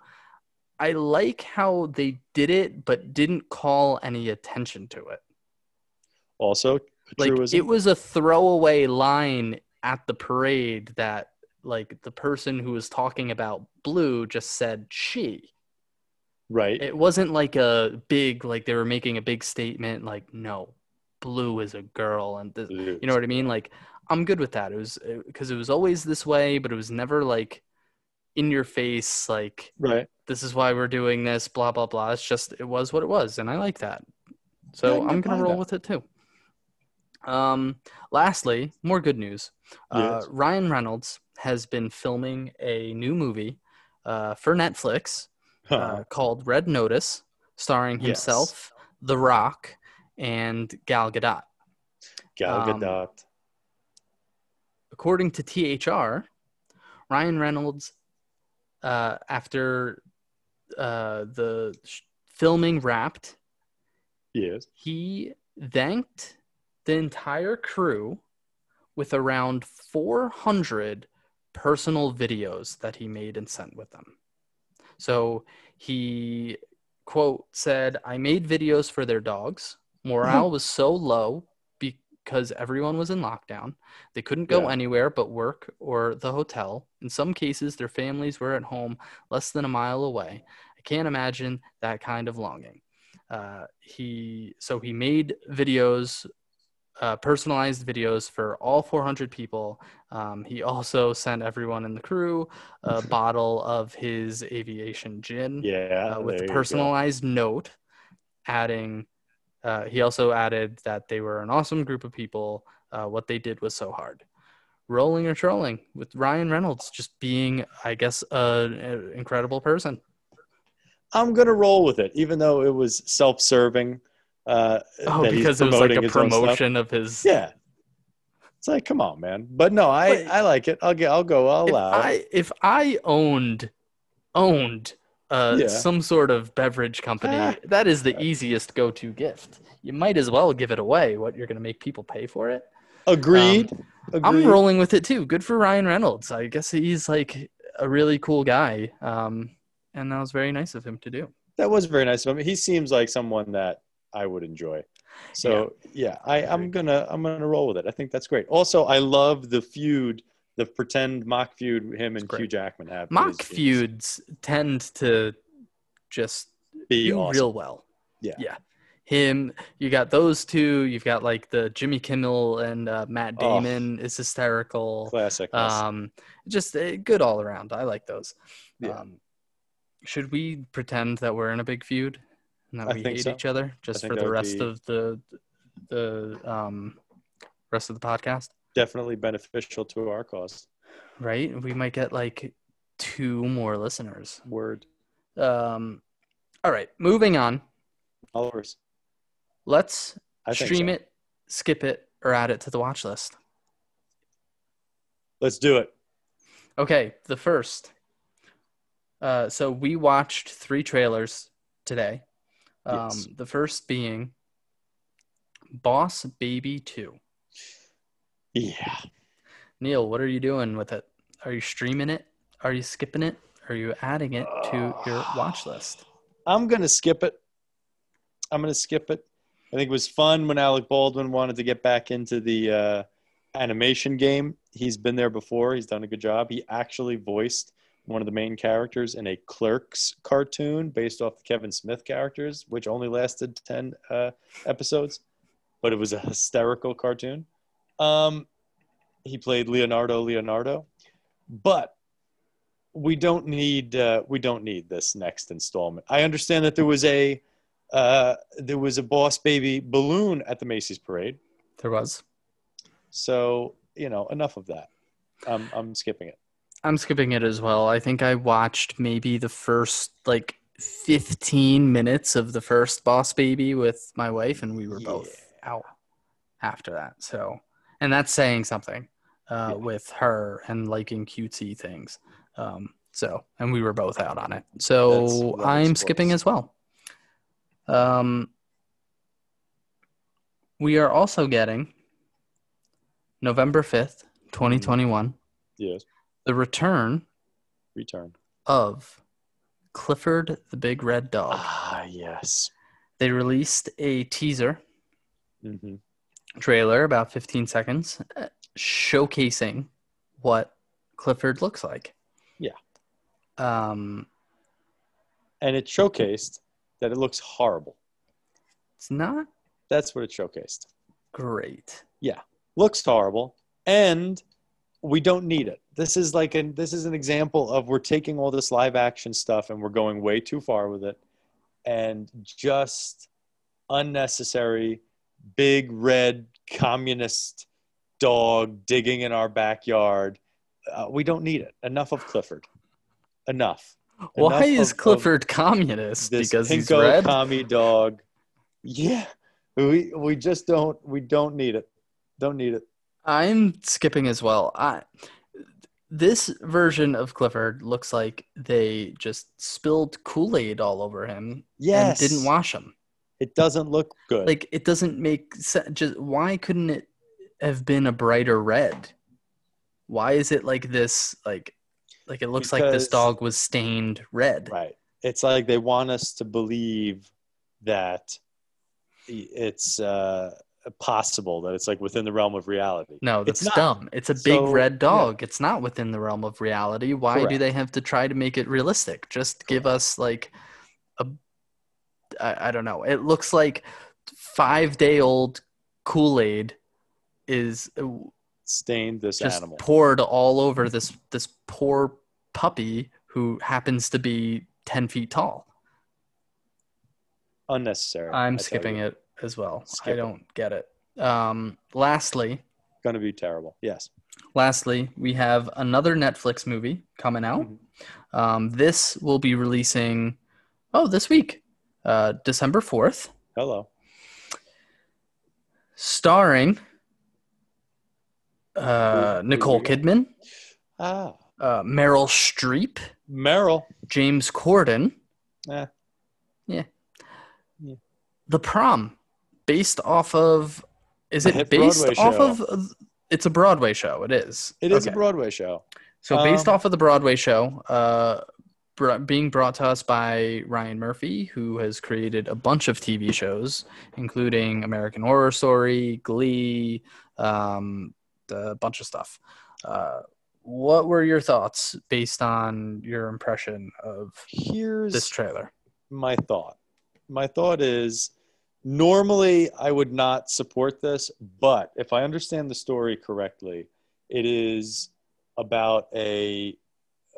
I like how they did it, but didn't call any attention to it. Also, Like it was a throwaway line at the parade that like the person who was talking about blue just said she. right. It wasn't like a big like they were making a big statement like no, blue is a girl and this, you know what I mean? Like I'm good with that. It was uh, because it was always this way, but it was never like in your face like right. this is why we're doing this blah blah blah. It's just it was what it was and I like that. So I I'm gonna roll that. with it too. Um lastly, more good news. Uh, Ryan Reynolds has been filming a new movie uh, for Netflix Huh. uh, called Red Notice, starring Yes. himself, The Rock, and Gal Gadot. Gal um, Gadot. According to THR, Ryan Reynolds, uh, after uh, the sh- filming wrapped, Yes. he thanked the entire crew with around 400 personal videos that he made and sent with them. So he quote said, "I made videos for their dogs. Morale was so low because everyone was in lockdown. They couldn't go Yeah. anywhere but work or the hotel. In some cases, their families were at home less than a mile away. I can't imagine that kind of longing." Uh, he so he made videos uh, personalized videos for all 400 people. Um, he also sent everyone in the crew a bottle of his aviation gin Yeah. uh, with a personalized note, adding. Uh, he also added that they were an awesome group of people. Uh, what they did was so hard. Rolling or trolling with Ryan Reynolds just being, I guess, an incredible person. I'm gonna roll with it, even though it was self-serving. Uh, Oh, because it was like a his own stuff. promotion of his. Yeah. It's like, come on, man. But no, I, I like it. I'll get. I'll go. I'll if allow. I if I owned owned uh, Yeah. some sort of beverage company, Ah. that is the easiest go-to gift. You might as well give it away. What you're going to make people pay for it? Agreed. I'm rolling with it too. Good for Ryan Reynolds. I guess he's like a really cool guy, um, and that was very nice of him to do. That was very nice of him. He seems like someone that I would enjoy. So yeah, I, I'm gonna I'm gonna roll with it. I think that's great. Also, I love the feud, the pretend mock feud him and great. Hugh Jackman have. Mock is- is feuds tend to just be do awesome. real well. Yeah. Yeah. Him, you got those two. You've got like the Jimmy Kimmel and uh, Matt Oh. Damon is hysterical. classic. Um, just uh, good all around. I like those. Yeah. Um, should we pretend that we're in a big feud and that I we hate so. each other just for the rest be- of the the um rest of the podcast? Definitely beneficial to our cause. Right? We might get like two more listeners. Word. Um, all right, moving on. Followers. Let's I stream so. it, skip it, or add it to the watch list. Let's do it. Okay, the first. Uh, so we watched three trailers today. Um, Yes. The first being Boss Baby 2. Yeah. Neil, what are you doing with it? Are you streaming it? Are you skipping it? Are you adding it to your watch list? I'm gonna skip it. I'm gonna skip it. I think it was fun when Alec Baldwin wanted to get back into the uh, animation game. He's been there before. He's done a good job. He actually voiced one of the main characters in a Clerks cartoon based off the Kevin Smith characters, which only lasted ten uh, episodes, but it was a hysterical cartoon. Um, he played Leonardo Leonardo, but we don't need uh, we don't need this next installment. I understand that there was a uh, there was a Boss Baby balloon at the Macy's parade, There was. so you know enough of that. I'm I'm skipping it. I'm skipping it as well. I think I watched maybe the first like 15 minutes of the first Boss Baby with my wife, and we were both out after that. So, and that's saying something uh, Yeah. with her and liking cutesy things. Um, so, and we were both out on it. So I'm it's skipping as well. Um, we are also getting November 5th, 2021, Yes, the return return. of Clifford the Big Red Dog. Ah, yes. They released a teaser Mm hmm trailer, about 15 seconds, uh, showcasing what Clifford looks like. Yeah. Um, And it showcased that it looks horrible. it's not That's what it showcased. great. Yeah, looks horrible, and we don't need it. This is like an this is an example of we're taking all this live action stuff and we're going way too far with it, and just unnecessary big red communist dog digging in our backyard. Uh, we don't need it. Enough of Clifford. Enough. Why Enough is of- of Clifford communist? this Because he's red. commie dog. Yeah, we we just don't we don't need it. Don't need it. I'm skipping as well. I this version of Clifford looks like they just spilled Kool Aid all over him Yes, and didn't wash him. It doesn't look good. Like it doesn't make sense. Just why couldn't it have been a brighter red? Why is it like this? Like, like it looks like this dog was stained red. right. It's like they want us to believe that it's uh, possible that it's like within the realm of reality. No, that's It's dumb. It's a big So, red yeah. dog. It's not within the realm of reality. Why do they have to try to make it realistic? Just give us like I, I don't know. It looks like 5 day old Kool-Aid is uh, Stained this just animal. poured all over this this poor puppy who happens to be 10 feet tall. Unnecessary. I'm I skipping it as well. Skip I don't get it. Um lastly, Gonna be terrible. Yes. Lastly, we have another Netflix movie coming out. Mhm. Um, this will be releasing, oh, this week, uh, December 4th, Hello. starring uh, Nicole? Kidman, Ah, uh, Meryl Streep, Meryl. James Corden. Eh. Yeah. Yeah. The Prom, based off of, is it based Broadway off show. of, it's a Broadway show. It is. It is Okay. a Broadway show. So based Um, off of the Broadway show, uh, being brought to us by Ryan Murphy, who has created a bunch of TV shows, including American Horror Story, Glee, um, a bunch of stuff. Uh, what were your thoughts based on your impression of Here's this trailer? my thought. My thought is normally I would not support this, but if I understand the story correctly, it is about a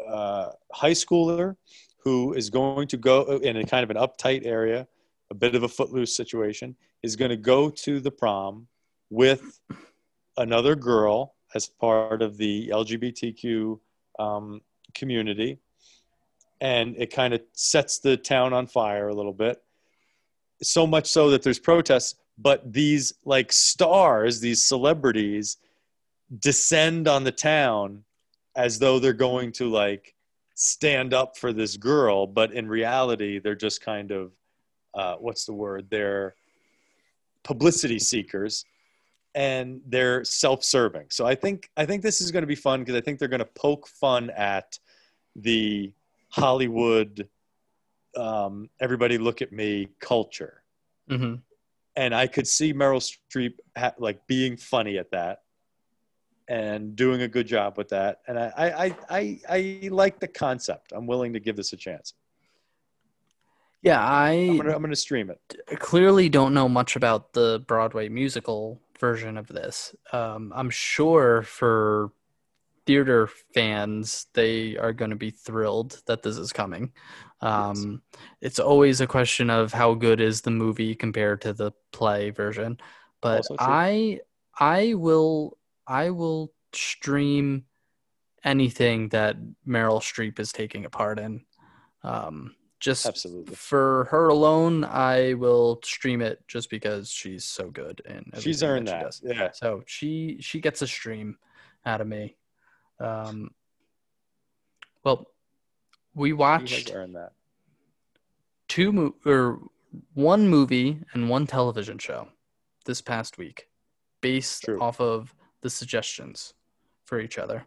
uh, high schooler who is going to go in a kind of an uptight area, a bit of a footloose situation, is going to go to the prom with another girl as part of the LGBTQ um, community and it kind of sets the town on fire a little bit. So much so that there's protests, but these like stars, these celebrities descend on the town as though they're going to like stand up for this girl, but in reality, they're just kind of uh, what's the word? They're publicity seekers and they're self-serving. So I think I think this is going to be fun because I think they're going to poke fun at the Hollywood um, everybody look at me culture. Mm-hmm. And I could see Meryl Streep ha- like being funny at that and doing a good job with that. And I, I, I, I, like the concept. I'm willing to give this a chance. Yeah, I I'm gonna, I'm gonna stream it. clearly don't know much about the Broadway musical version of this. Um, I'm sure for theater fans, they are going to be thrilled that this is coming. Um, It's always a question of how good is the movie compared to the play version. But I, I will, I will stream anything that Meryl Streep is taking a part in. Um, just Absolutely. for her alone, I will stream it just because she's so good and She's earned that. Yeah. So she she gets a stream out of me. Um, well, we watched that. two mo- or one movie and one television show this past week, based True. off of the suggestions for each other.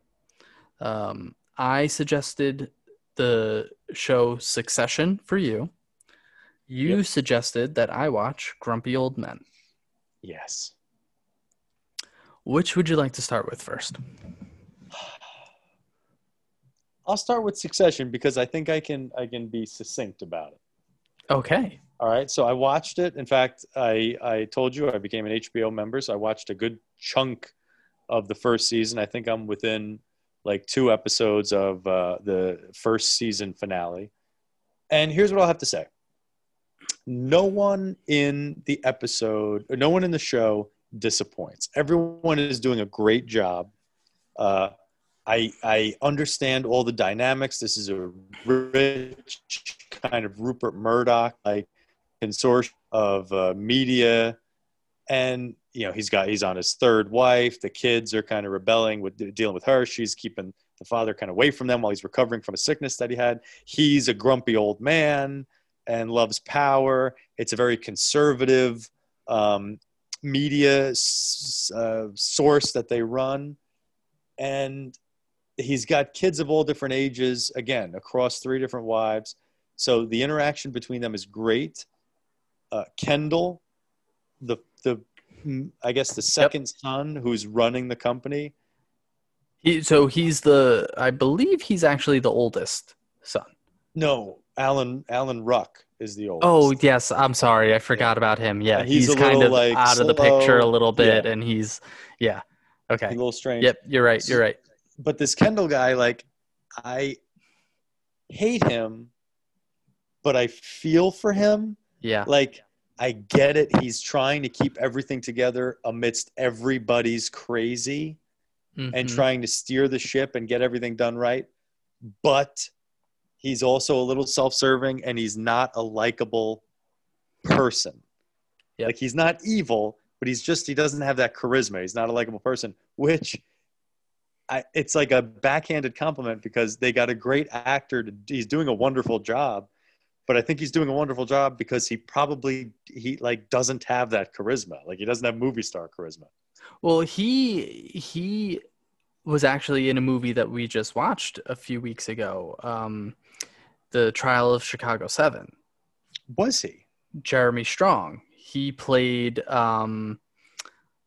Um, I suggested the show Succession for you. You Yep. suggested that I watch Grumpy Old Men. Yes. Which would you like to start with first? I'll start with Succession because I think I can I can be succinct about it. Okay. All right. So I watched it. In fact, I I told you I became an HBO member, so I watched a good chunk of the first season. I think I'm within like two episodes of uh, the first season finale. And here's what I'll have to say. No one in the episode, no one in the show disappoints. Everyone is doing a great job. Uh, I I understand all the dynamics. This is a rich kind of Rupert Murdoch like consortium of uh, media, and you know he's got he's on his third wife. The kids are kind of rebelling with dealing with her. She's keeping the father kind of away from them while he's recovering from a sickness that he had. He's a grumpy old man and loves power. It's a very conservative um, media uh, source that they run, and he's got kids of all different ages again across three different wives so the interaction between them is great uh, kendall the the i guess the second son who's running the company He, so he's the, I believe he's actually the oldest son. no alan alan ruck is the oldest Oh yes, I'm sorry, I forgot about him. Yeah, And he's he's, kind of like, out of the picture a little bit, Yeah. and he's yeah. Okay, a little strange Yep, you're right. You're right. but this kendall guy like i hate him but i feel for him Yeah. like I get it. He's trying to keep everything together amidst everybody's crazy and Mhm. trying to steer the ship and get everything done right. But he's also a little self-serving and he's not a likable person. Yep. Like he's not evil, but he's just he doesn't have that charisma. He's not a likable person, which I, it's like a backhanded compliment because they got a great actor. To, he's doing a wonderful job, but I think he's doing a wonderful job because he probably he like doesn't have that charisma. Like he doesn't have movie star charisma. Well, he he was actually in a movie that we just watched a few weeks ago, um, the Trial of Chicago Seven. Was he? Jeremy Strong. He played um,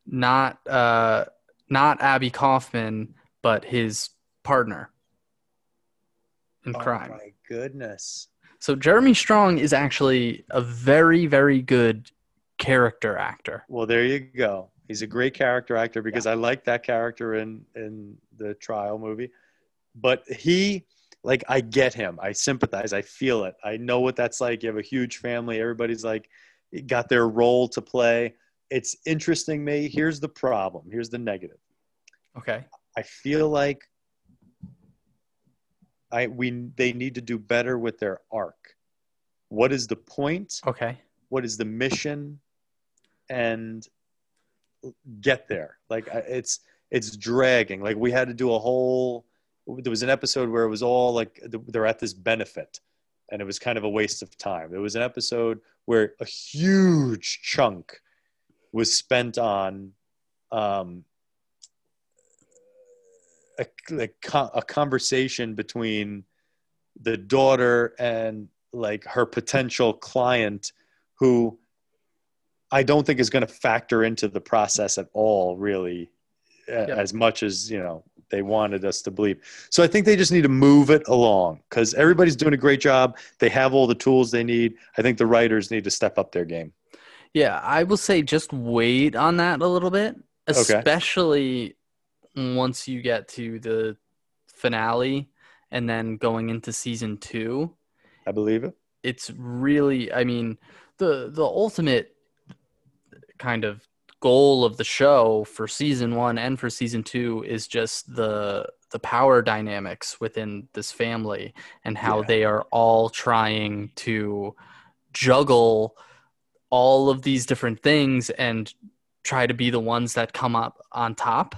not uh, not Abby Kaufman, but his partner in crime. Oh my goodness. So Jeremy Strong is actually a very very good character actor. Well, there you go. He's a great character actor because I like that character in in the trial movie. But he like I get him. I sympathize. I feel it. I know what that's like. You have a huge family. Everybody's like got their role to play. It's interesting me. Here's the problem. Here's the negative. Okay. I feel like I we they need to do better with their arc. What is the point? Okay. what is the mission and get there like it's it's dragging like we had to do a whole there was an episode where it was all like they're at this benefit and it was kind of a waste of time. There was an episode where a huge chunk was spent on um, a, a, a conversation between the daughter and like her potential client who I don't think is going to factor into the process at all, really, yep. as much as you know they wanted us to believe. So I think they just need to move it along because everybody's doing a great job. They have all the tools they need. I think the writers need to step up their game. Yeah, I will say just wait on that a little bit, especially okay. Once you get to the finale and then going into season two. I believe it. It's really, I mean, the the ultimate kind of goal of the show for season one and for season two is just the the power dynamics within this family and how yeah. they are all trying to juggle all of these different things and try to be the ones that come up on top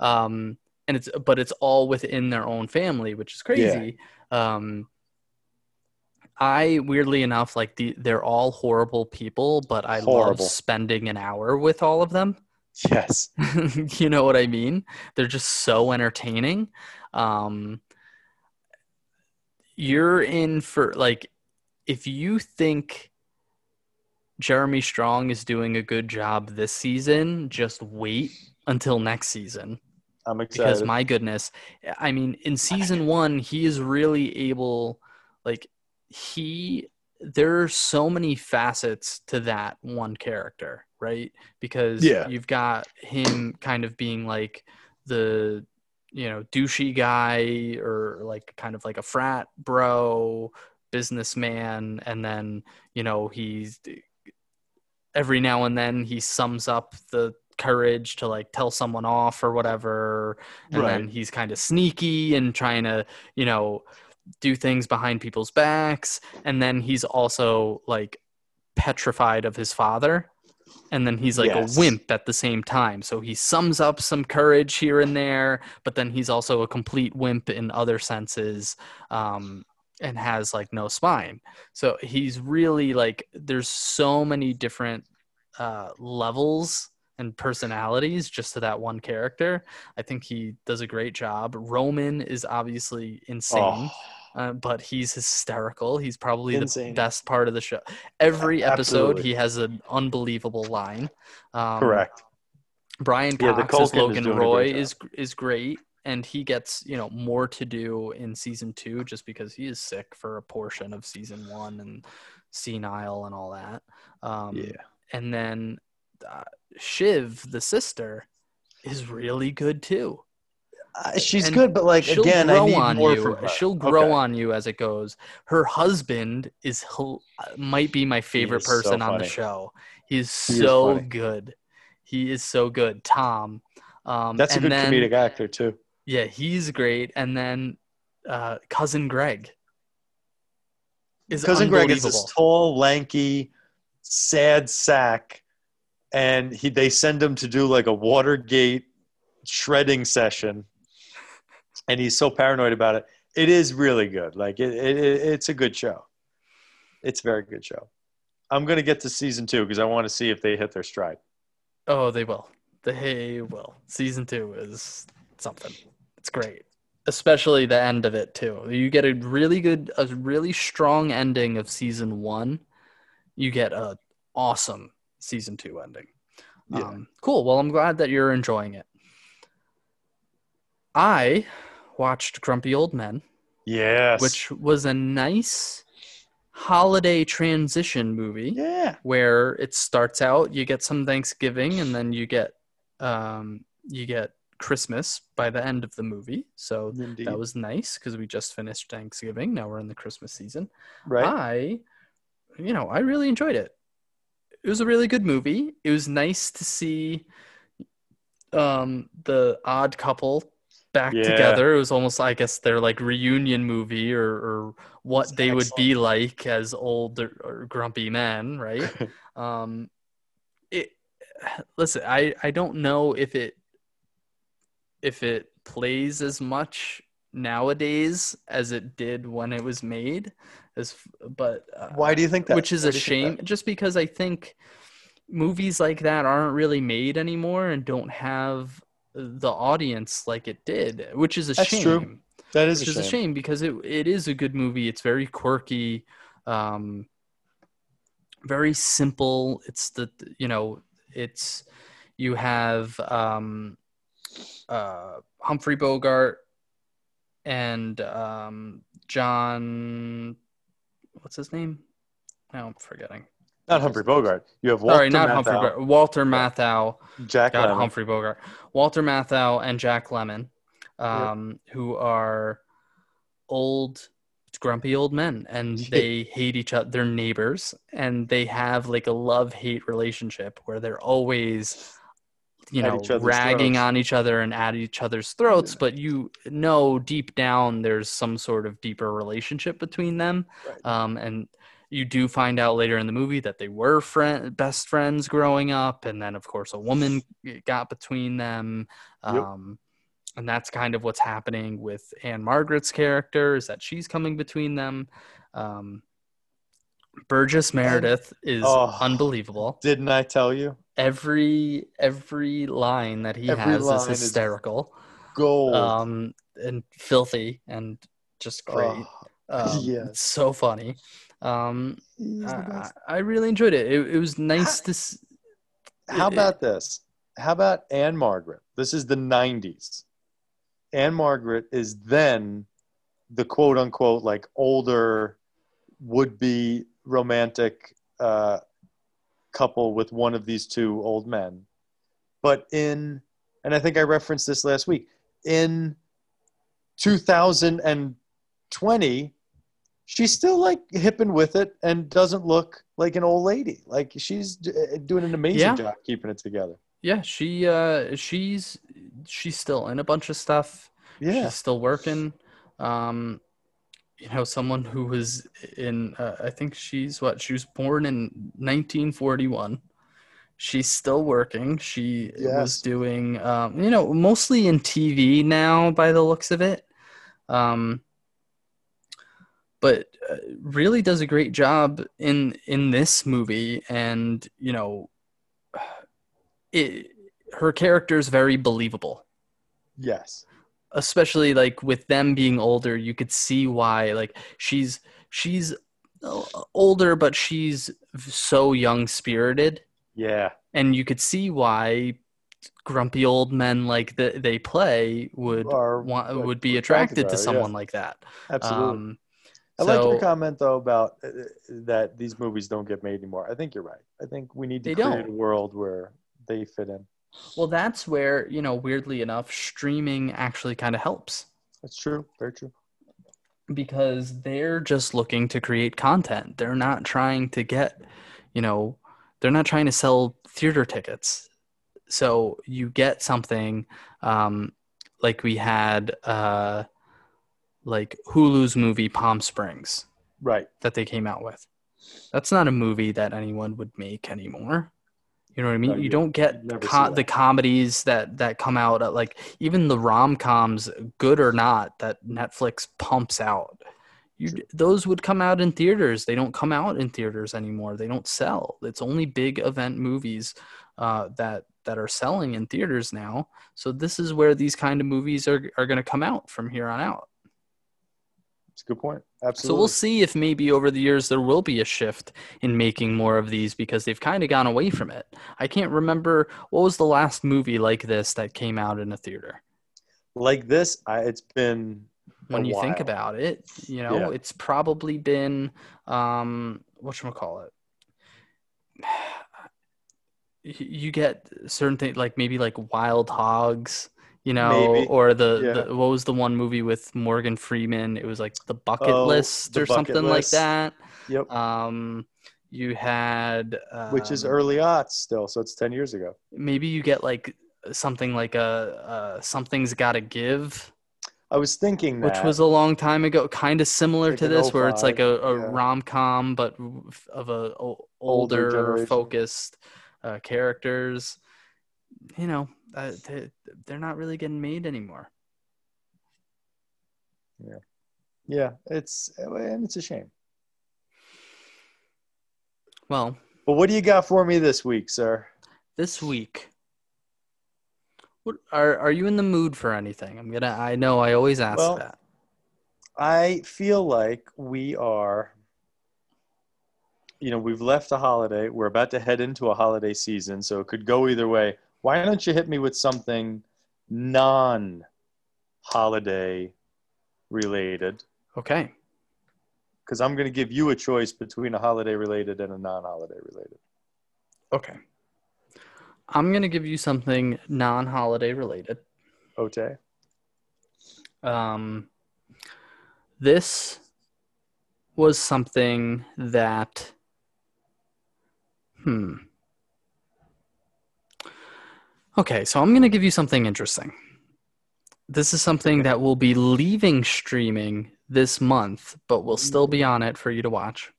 um, and it's but it's all within their own family which is crazy yeah. um, I weirdly enough like the they're all horrible people, but I horrible. love spending an hour with all of them. Yes. you know what I mean? They're just so entertaining. Um you're in for like if you think Jeremy Strong is doing a good job this season, just wait until next season. I'm excited. Because my goodness, I mean, in season 1 he is really able like he there are so many facets to that one character, right? Because yeah. you've got him kind of being like the you know douchey guy or like kind of like a frat bro businessman and then you know he's every now and then he sums up the courage to like tell someone off or whatever and right. then he's kind of sneaky and trying to you know do things behind people's backs and then he's also like petrified of his father and then he's like yes. a wimp at the same time so he sums up some courage here and there but then he's also a complete wimp in other senses um, and has like no spine so he's really like there's so many different uh, levels and personalities just to that one character. I think he does a great job. Roman is obviously insane. Oh uh, but he's hysterical. He's probably Insane. the best part of the show. Every episode, he has an unbelievable line. Um, Correct. Brian Cox yeah, as Logan Roy is is great, and he gets you know more to do in season two just because he is sick for a portion of season one and senile and all that. Um, yeah. And then uh, Shiv, the sister, is really good too. Uh, she's and good, but like again, I need more you. from her. She'll grow okay. on you as it goes. Her husband is might be my favorite person so on the show. He's he so good. He is so good. Tom. Um, That's a good then, comedic actor too. Yeah, he's great. And then uh, cousin Greg is cousin Greg is this tall, lanky, sad sack, and he they send him to do like a Watergate shredding session and he's so paranoid about it. It is really good. Like it, it it's a good show. It's a very good show. I'm gonna get to season two because I want to see if they hit their stride. Oh, they will. They will. Season two is something. It's great, especially the end of it too. You get a really good, a really strong ending of season one. You get a awesome season two ending. Yeah. Um, cool. Well, I'm glad that you're enjoying it. I watched Grumpy Old Men. Yes. Which was a nice holiday transition movie. Yeah. Where it starts out, you get some Thanksgiving, and then you get um, you get Christmas by the end of the movie. So Indeed. that was nice because we just finished Thanksgiving. Now we're in the Christmas season. Right. I, you know, I really enjoyed it. It was a really good movie. It was nice to see um, the odd couple back yeah. together. It was almost, I guess, their like reunion movie or, or what That's they excellent. would be like as old or, or grumpy men, right? um, it. Listen, I I don't know if it if it plays as much nowadays as it did when it was made. As but uh, Why do you think that? which is Why a do you think shame just because i think movies like that aren't really made anymore and don't have the audience like it did which is a That's shame true. That is which a is shame. a shame because it, it is a good movie it's very quirky um very simple it's the you know it's you have um uh humphrey bogart and um john what's his name now i'm forgetting Not Humphrey Bogart. You have Walter sorry not Matthau, humphrey bogart walter matthau Jack God. Humphrey Bogart, Walter Matthau, and Jack Lemmon, um, who are old, grumpy old men, and they hate each other. They're neighbors, and they have like a love-hate relationship where they're always, you know, ragging throats. on each other and at each other's throats. But you know, deep down, there's some sort of deeper relationship between them, Right. um, and you do find out later in the movie that they were friend best friends growing up and then of course a woman got between them Yep. um, and that's kind of what's happening with Ann-Margret's character is that she's coming between them um, burgess meredith is Oh. unbelievable Didn't I tell you? every every line that he Every has is line is hysterical Gold. um, and filthy and just great Oh, um, yes. so funny um, I. I really enjoyed it. It, it was nice to. s- How it- about this? How about Ann-Margret? This is the 90s. Ann-Margret is then the quote unquote like older would be romantic uh, couple with one of these two old men. But in, and I think I referenced this last week, in 2020, she's still like hipping with it and doesn't look like an old lady. Like she's d- uh, doing an amazing Yeah. job keeping it together. Yeah, she uh she's she's still in a bunch of stuff. Yeah. She's still working. Um you know, someone who was in uh, I think she's what she was born in 1941. She's still working. She was doing um you know, mostly in TV now by the looks of it. Um but uh, really does a great job in in this movie and you know it her character is very believable Yes. Especially like with them being older you could see why like she's she's uh, older but she's so young spirited Yeah. and you could see why grumpy old men like that they play would Are, want, like, would be attracted to someone yeah. like that Absolutely. um I like your comment though about uh, that these movies don't get made anymore. I think you're right. I think we need to create don't. a world where they fit in. Well that's where you know weirdly enough streaming actually kind of helps That's true. Very true. because they're just looking to create content. They're not trying to get, you know, they're not trying to sell theater tickets. So you get something um, like we had, uh, like Hulu's movie Palm Springs Right. that they came out with. That's not a movie that anyone would make anymore. You know what I mean? No, you you- don't get you'd never see co- the comedies that that come out at like even the rom-coms good or not that Netflix pumps out. You those would come out in theaters. They don't come out in theaters anymore. They don't sell. It's only big event movies uh, that that are selling in theaters now. So this is where these kind of movies are are going to come out from here on out. It's a good point. So we'll see if maybe over the years there will be a shift in making more of these because they've kind of gone away from it. I can't remember what was the last movie like this that came out in a theater. like this, I, it's been When you think about it, you know, Yeah. it's probably been um what call it. You get certain things like maybe like Wild Hogs, you know, Maybe. or the, Yeah. the what was the one movie with Morgan Freeman? It was like the Bucket Oh, List The or Bucket something like that. Yep. Um, you had Which is um, early aughts still, so it's ten years ago. Maybe you get like something like a, a something's got to give, I was thinking that which was a long time ago, kind of similar Like to this, where it's like a, a yeah. rom com, but of a o- Older older, focused uh, characters. You know, uh, they, they're not really getting made anymore. Yeah, Yeah, it's and it's a shame. Well, But what do you got for me this week, sir? this week, what are are you in the mood for anything? I'm gonna. I know I always ask Well, that. I feel like we are, you know, we've left a holiday. We're about to head into a holiday season, so it could go either way. Why don't you hit me with something non holiday related? Okay. Because I'm going to give you a choice between a holiday related and a non holiday related. Okay. I'm gonna give you something non-holiday related. Okay. Um, this was something that, hmm. Okay, so I'm going to give you something interesting. This is something that will be leaving streaming this month, but will still be on it for you to watch.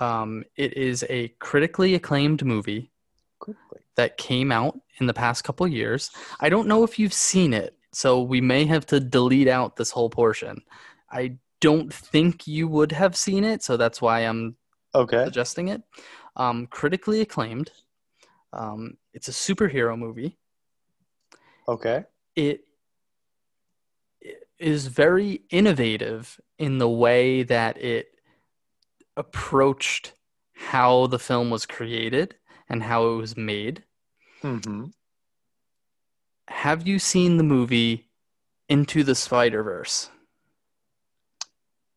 Um, it is a critically acclaimed movie that came out in the past couple years. I don't know if you've seen it, so we may have to delete out this whole portion. I don't think you would have seen it, so that's why I'm Okay. suggesting it. Um, critically acclaimed. Um, it's a superhero movie. Okay. It it is very innovative in the way that it approached how the film was created and how it was made. hmm Have you seen the movie Into the Spider Verse?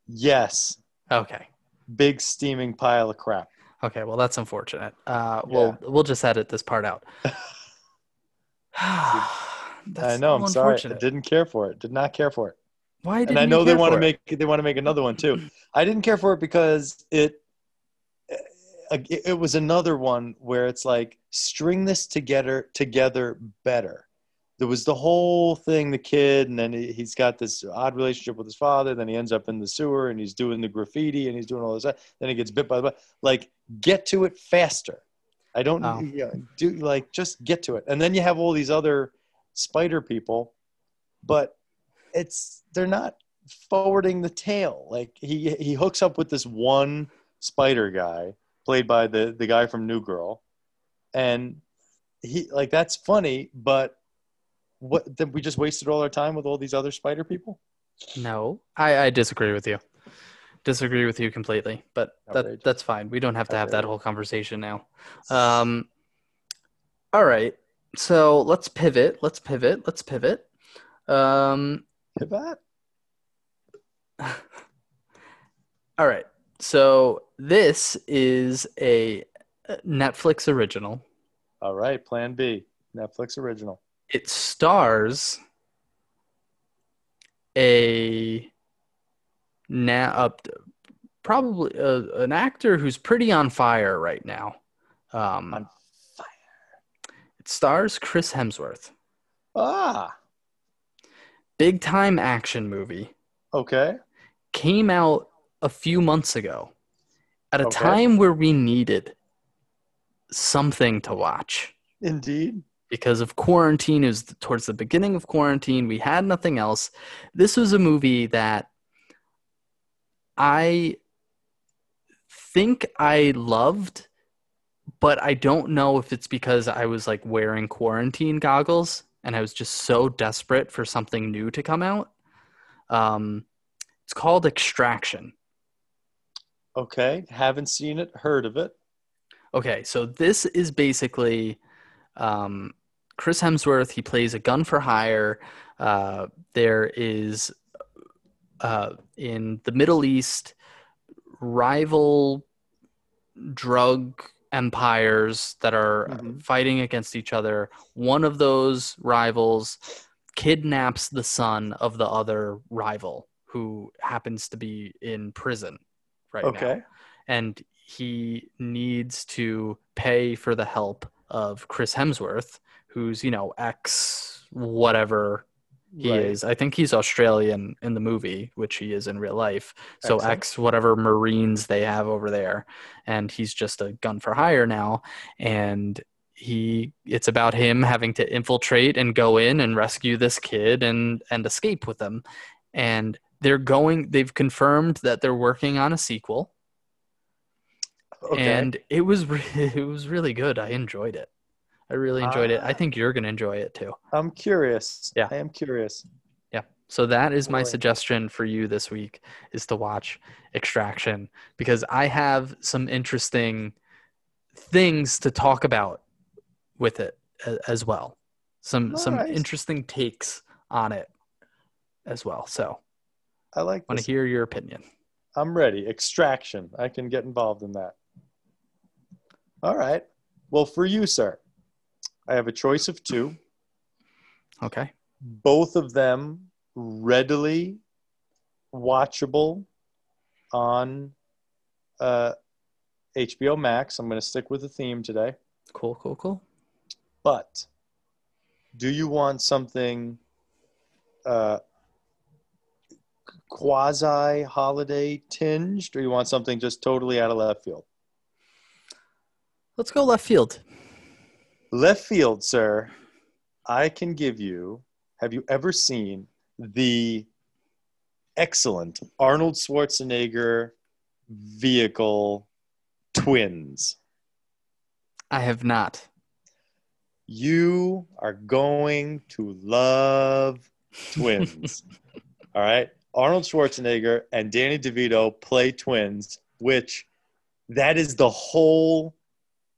Yes. Okay. Big steaming pile of crap. Okay. Well, that's unfortunate. Uh, We'll we'll just edit this part out. That's I know. I'm sorry. I didn't care for it. Did not care for it. Why and I know they want to make they want to make another one too. I didn't care for it because it it it was another one where it's like string this together together better. There was the whole thing, the kid, and then he- he's got this odd relationship with his father. Then he ends up in the sewer, and he's doing the graffiti, and he's doing all this. stuff. Then he gets bit by the bug. Like, get to it faster. I don't Oh. you know, do like just get to it, and then you have all these other spider people, but it's they're not forwarding the tale. Like he he hooks up with this one spider guy played by the the guy from New Girl, and he like that's funny, but what then we just wasted all our time with all these other spider people. No, I, I disagree with you. Disagree with you completely, but that that's fine. We don't have to have that whole conversation now. Um, all right, so let's pivot. Let's pivot. Let's pivot. Um, Pivot. all right, so this is a Netflix original. All right, Plan B, Netflix original. It stars a now up probably uh, an actor who's pretty on fire right now. Um, On fire. It stars Chris Hemsworth. Ah, Big time action movie. okay. Came out a few months ago at a Okay. time where we needed something to watch Indeed. because of quarantine. It was towards the beginning of quarantine. We had nothing else. This was a movie that I think I loved, but I don't know if it's because I was like wearing quarantine goggles and I was just so desperate for something new to come out. Um, it's called Extraction. Okay. Haven't seen it. Heard of it. Okay, so this is basically um, Chris Hemsworth. He plays a gun for hire. Uh, there is uh, in the Middle East rival drug empires that are Mhm. fighting against each other. One of those rivals kidnaps the son of the other rival who happens to be in prison right now Okay. and he needs to pay for the help of Chris Hemsworth, who's you know ex whatever he Right. is. I think he's Australian in the movie, which he is in real life. So Excellent. ex whatever Marines they have over there, and he's just a gun for hire now, and he it's about him having to infiltrate and go in and rescue this kid and and escape with them and they're going. They've confirmed that they're working on a sequel, Okay. and it was re- it was really good. I enjoyed it. I really enjoyed it. I Ah. think you're gonna enjoy it too. I'm curious. Yeah. I am curious. Yeah. So that is my suggestion for you this week is to watch Extraction because I have some interesting things to talk about with it as well. Some some interesting takes on it as well. So I like want to hear your opinion. I'm ready. Extraction. I can get involved in that. All right. Well, for you, sir, I have a choice of two. Okay. Both of them readily watchable on uh, HBO Max. I'm going to stick with the theme today. Cool, cool, cool. But do you want something uh, quasi holiday tinged, or you want something just totally out of left field? Let's go left field. Left field, sir. I can give you. Have you ever seen the excellent Arnold Schwarzenegger vehicle Twins? I have not. You are going to love twins. All right. Arnold Schwarzenegger and Danny DeVito play twins, which that is the whole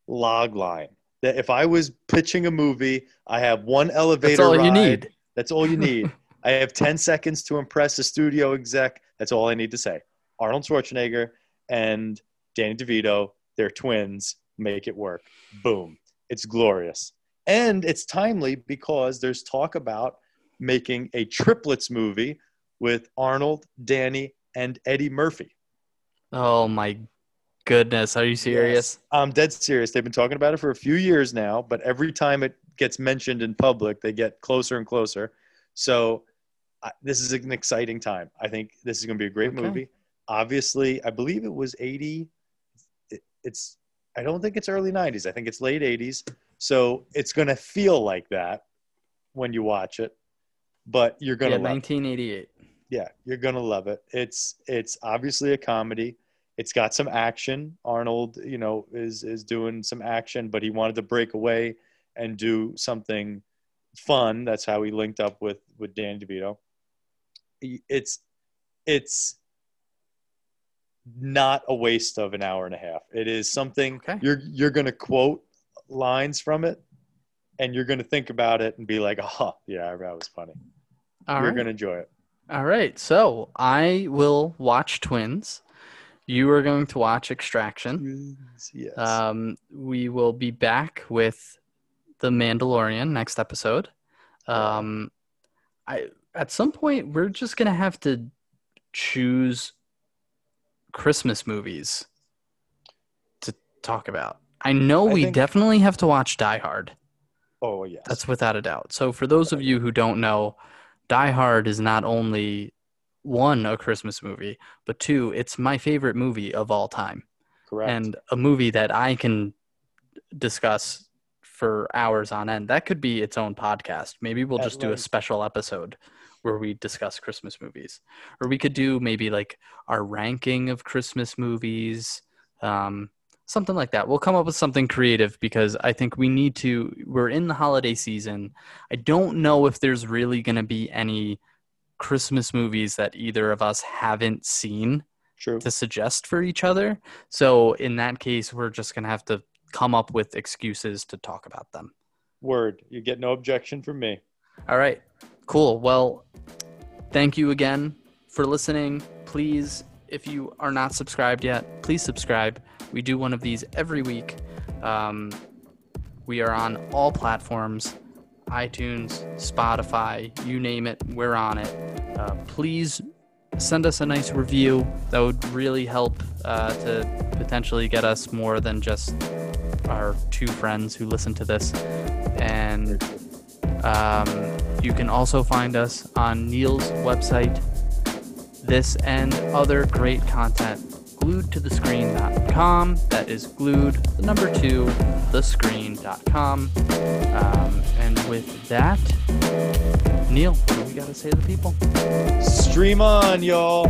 log line. That if I was pitching a movie, I have one elevator That's all you need. That's all you need. I have 10 seconds to impress a studio exec. That's all I need to say. Arnold Schwarzenegger and Danny DeVito, they're twins, make it work. Boom. It's glorious. And it's timely because there's talk about making a triplets movie with Arnold, Danny, and Eddie Murphy. Oh my goodness. Are you serious? Yes. I'm dead serious. They've been talking about it for a few years now, but every time it gets mentioned in public, they get closer and closer. So I, this is an exciting time. I think this is going to be a great Okay. movie. Obviously, I believe it was 80. It, it's I don't think it's early 90s. I think it's late 80s. So it's going to feel like that when you watch it, but you're going Yeah, to love it. 1988. Yeah, you're gonna love it. It's it's obviously a comedy. It's got some action. Arnold, you know, is is doing some action, but he wanted to break away and do something fun. That's how he linked up with with Dan DeVito. It's it's not a waste of an hour and a half. It is something Okay. you're you're gonna quote lines from it, and you're gonna think about it and be like, "Oh, yeah, that was funny." All you're right. gonna enjoy it. All right. So I will watch Twins. You are going to watch Extraction. Yes. Um, we will be back with the Mandalorian next episode. Um, I at some point we're just gonna have to choose Christmas movies to talk about. I know I we think- definitely have to watch Die Hard. oh yes. That's without a doubt. So for those of you who don't know, Die Hard is not only one a Christmas movie, but two, it's my favorite movie of all time correct. and a movie that I can discuss for hours on end. That could be its own podcast. Maybe we'll At just do a special episode where we discuss Christmas movies, or we could do maybe like our ranking of Christmas movies, um, something like that. We'll come up with something creative because I think we need to. We're in the holiday season. I don't know if there's really going to be any Christmas movies that either of us haven't seen True. to suggest for each other. So in that case, we're just gonna have to come up with excuses to talk about them. Word. You get no objection from me. All right, cool. Well, thank you again for listening. Please, if you are not subscribed yet, please subscribe. We do one of these every week. Um, we are on all platforms iTunes, Spotify, you name it, we're on it. Uh, please send us a nice review. That would really help uh, to potentially get us more than just our two friends who listen to this. And um, you can also find us on Neil's website. This and other great content glued to the screen.com. That is glued, the number two, the screen.com. Um, and with that, Neil, what do we got to say to the people? Stream on, y'all.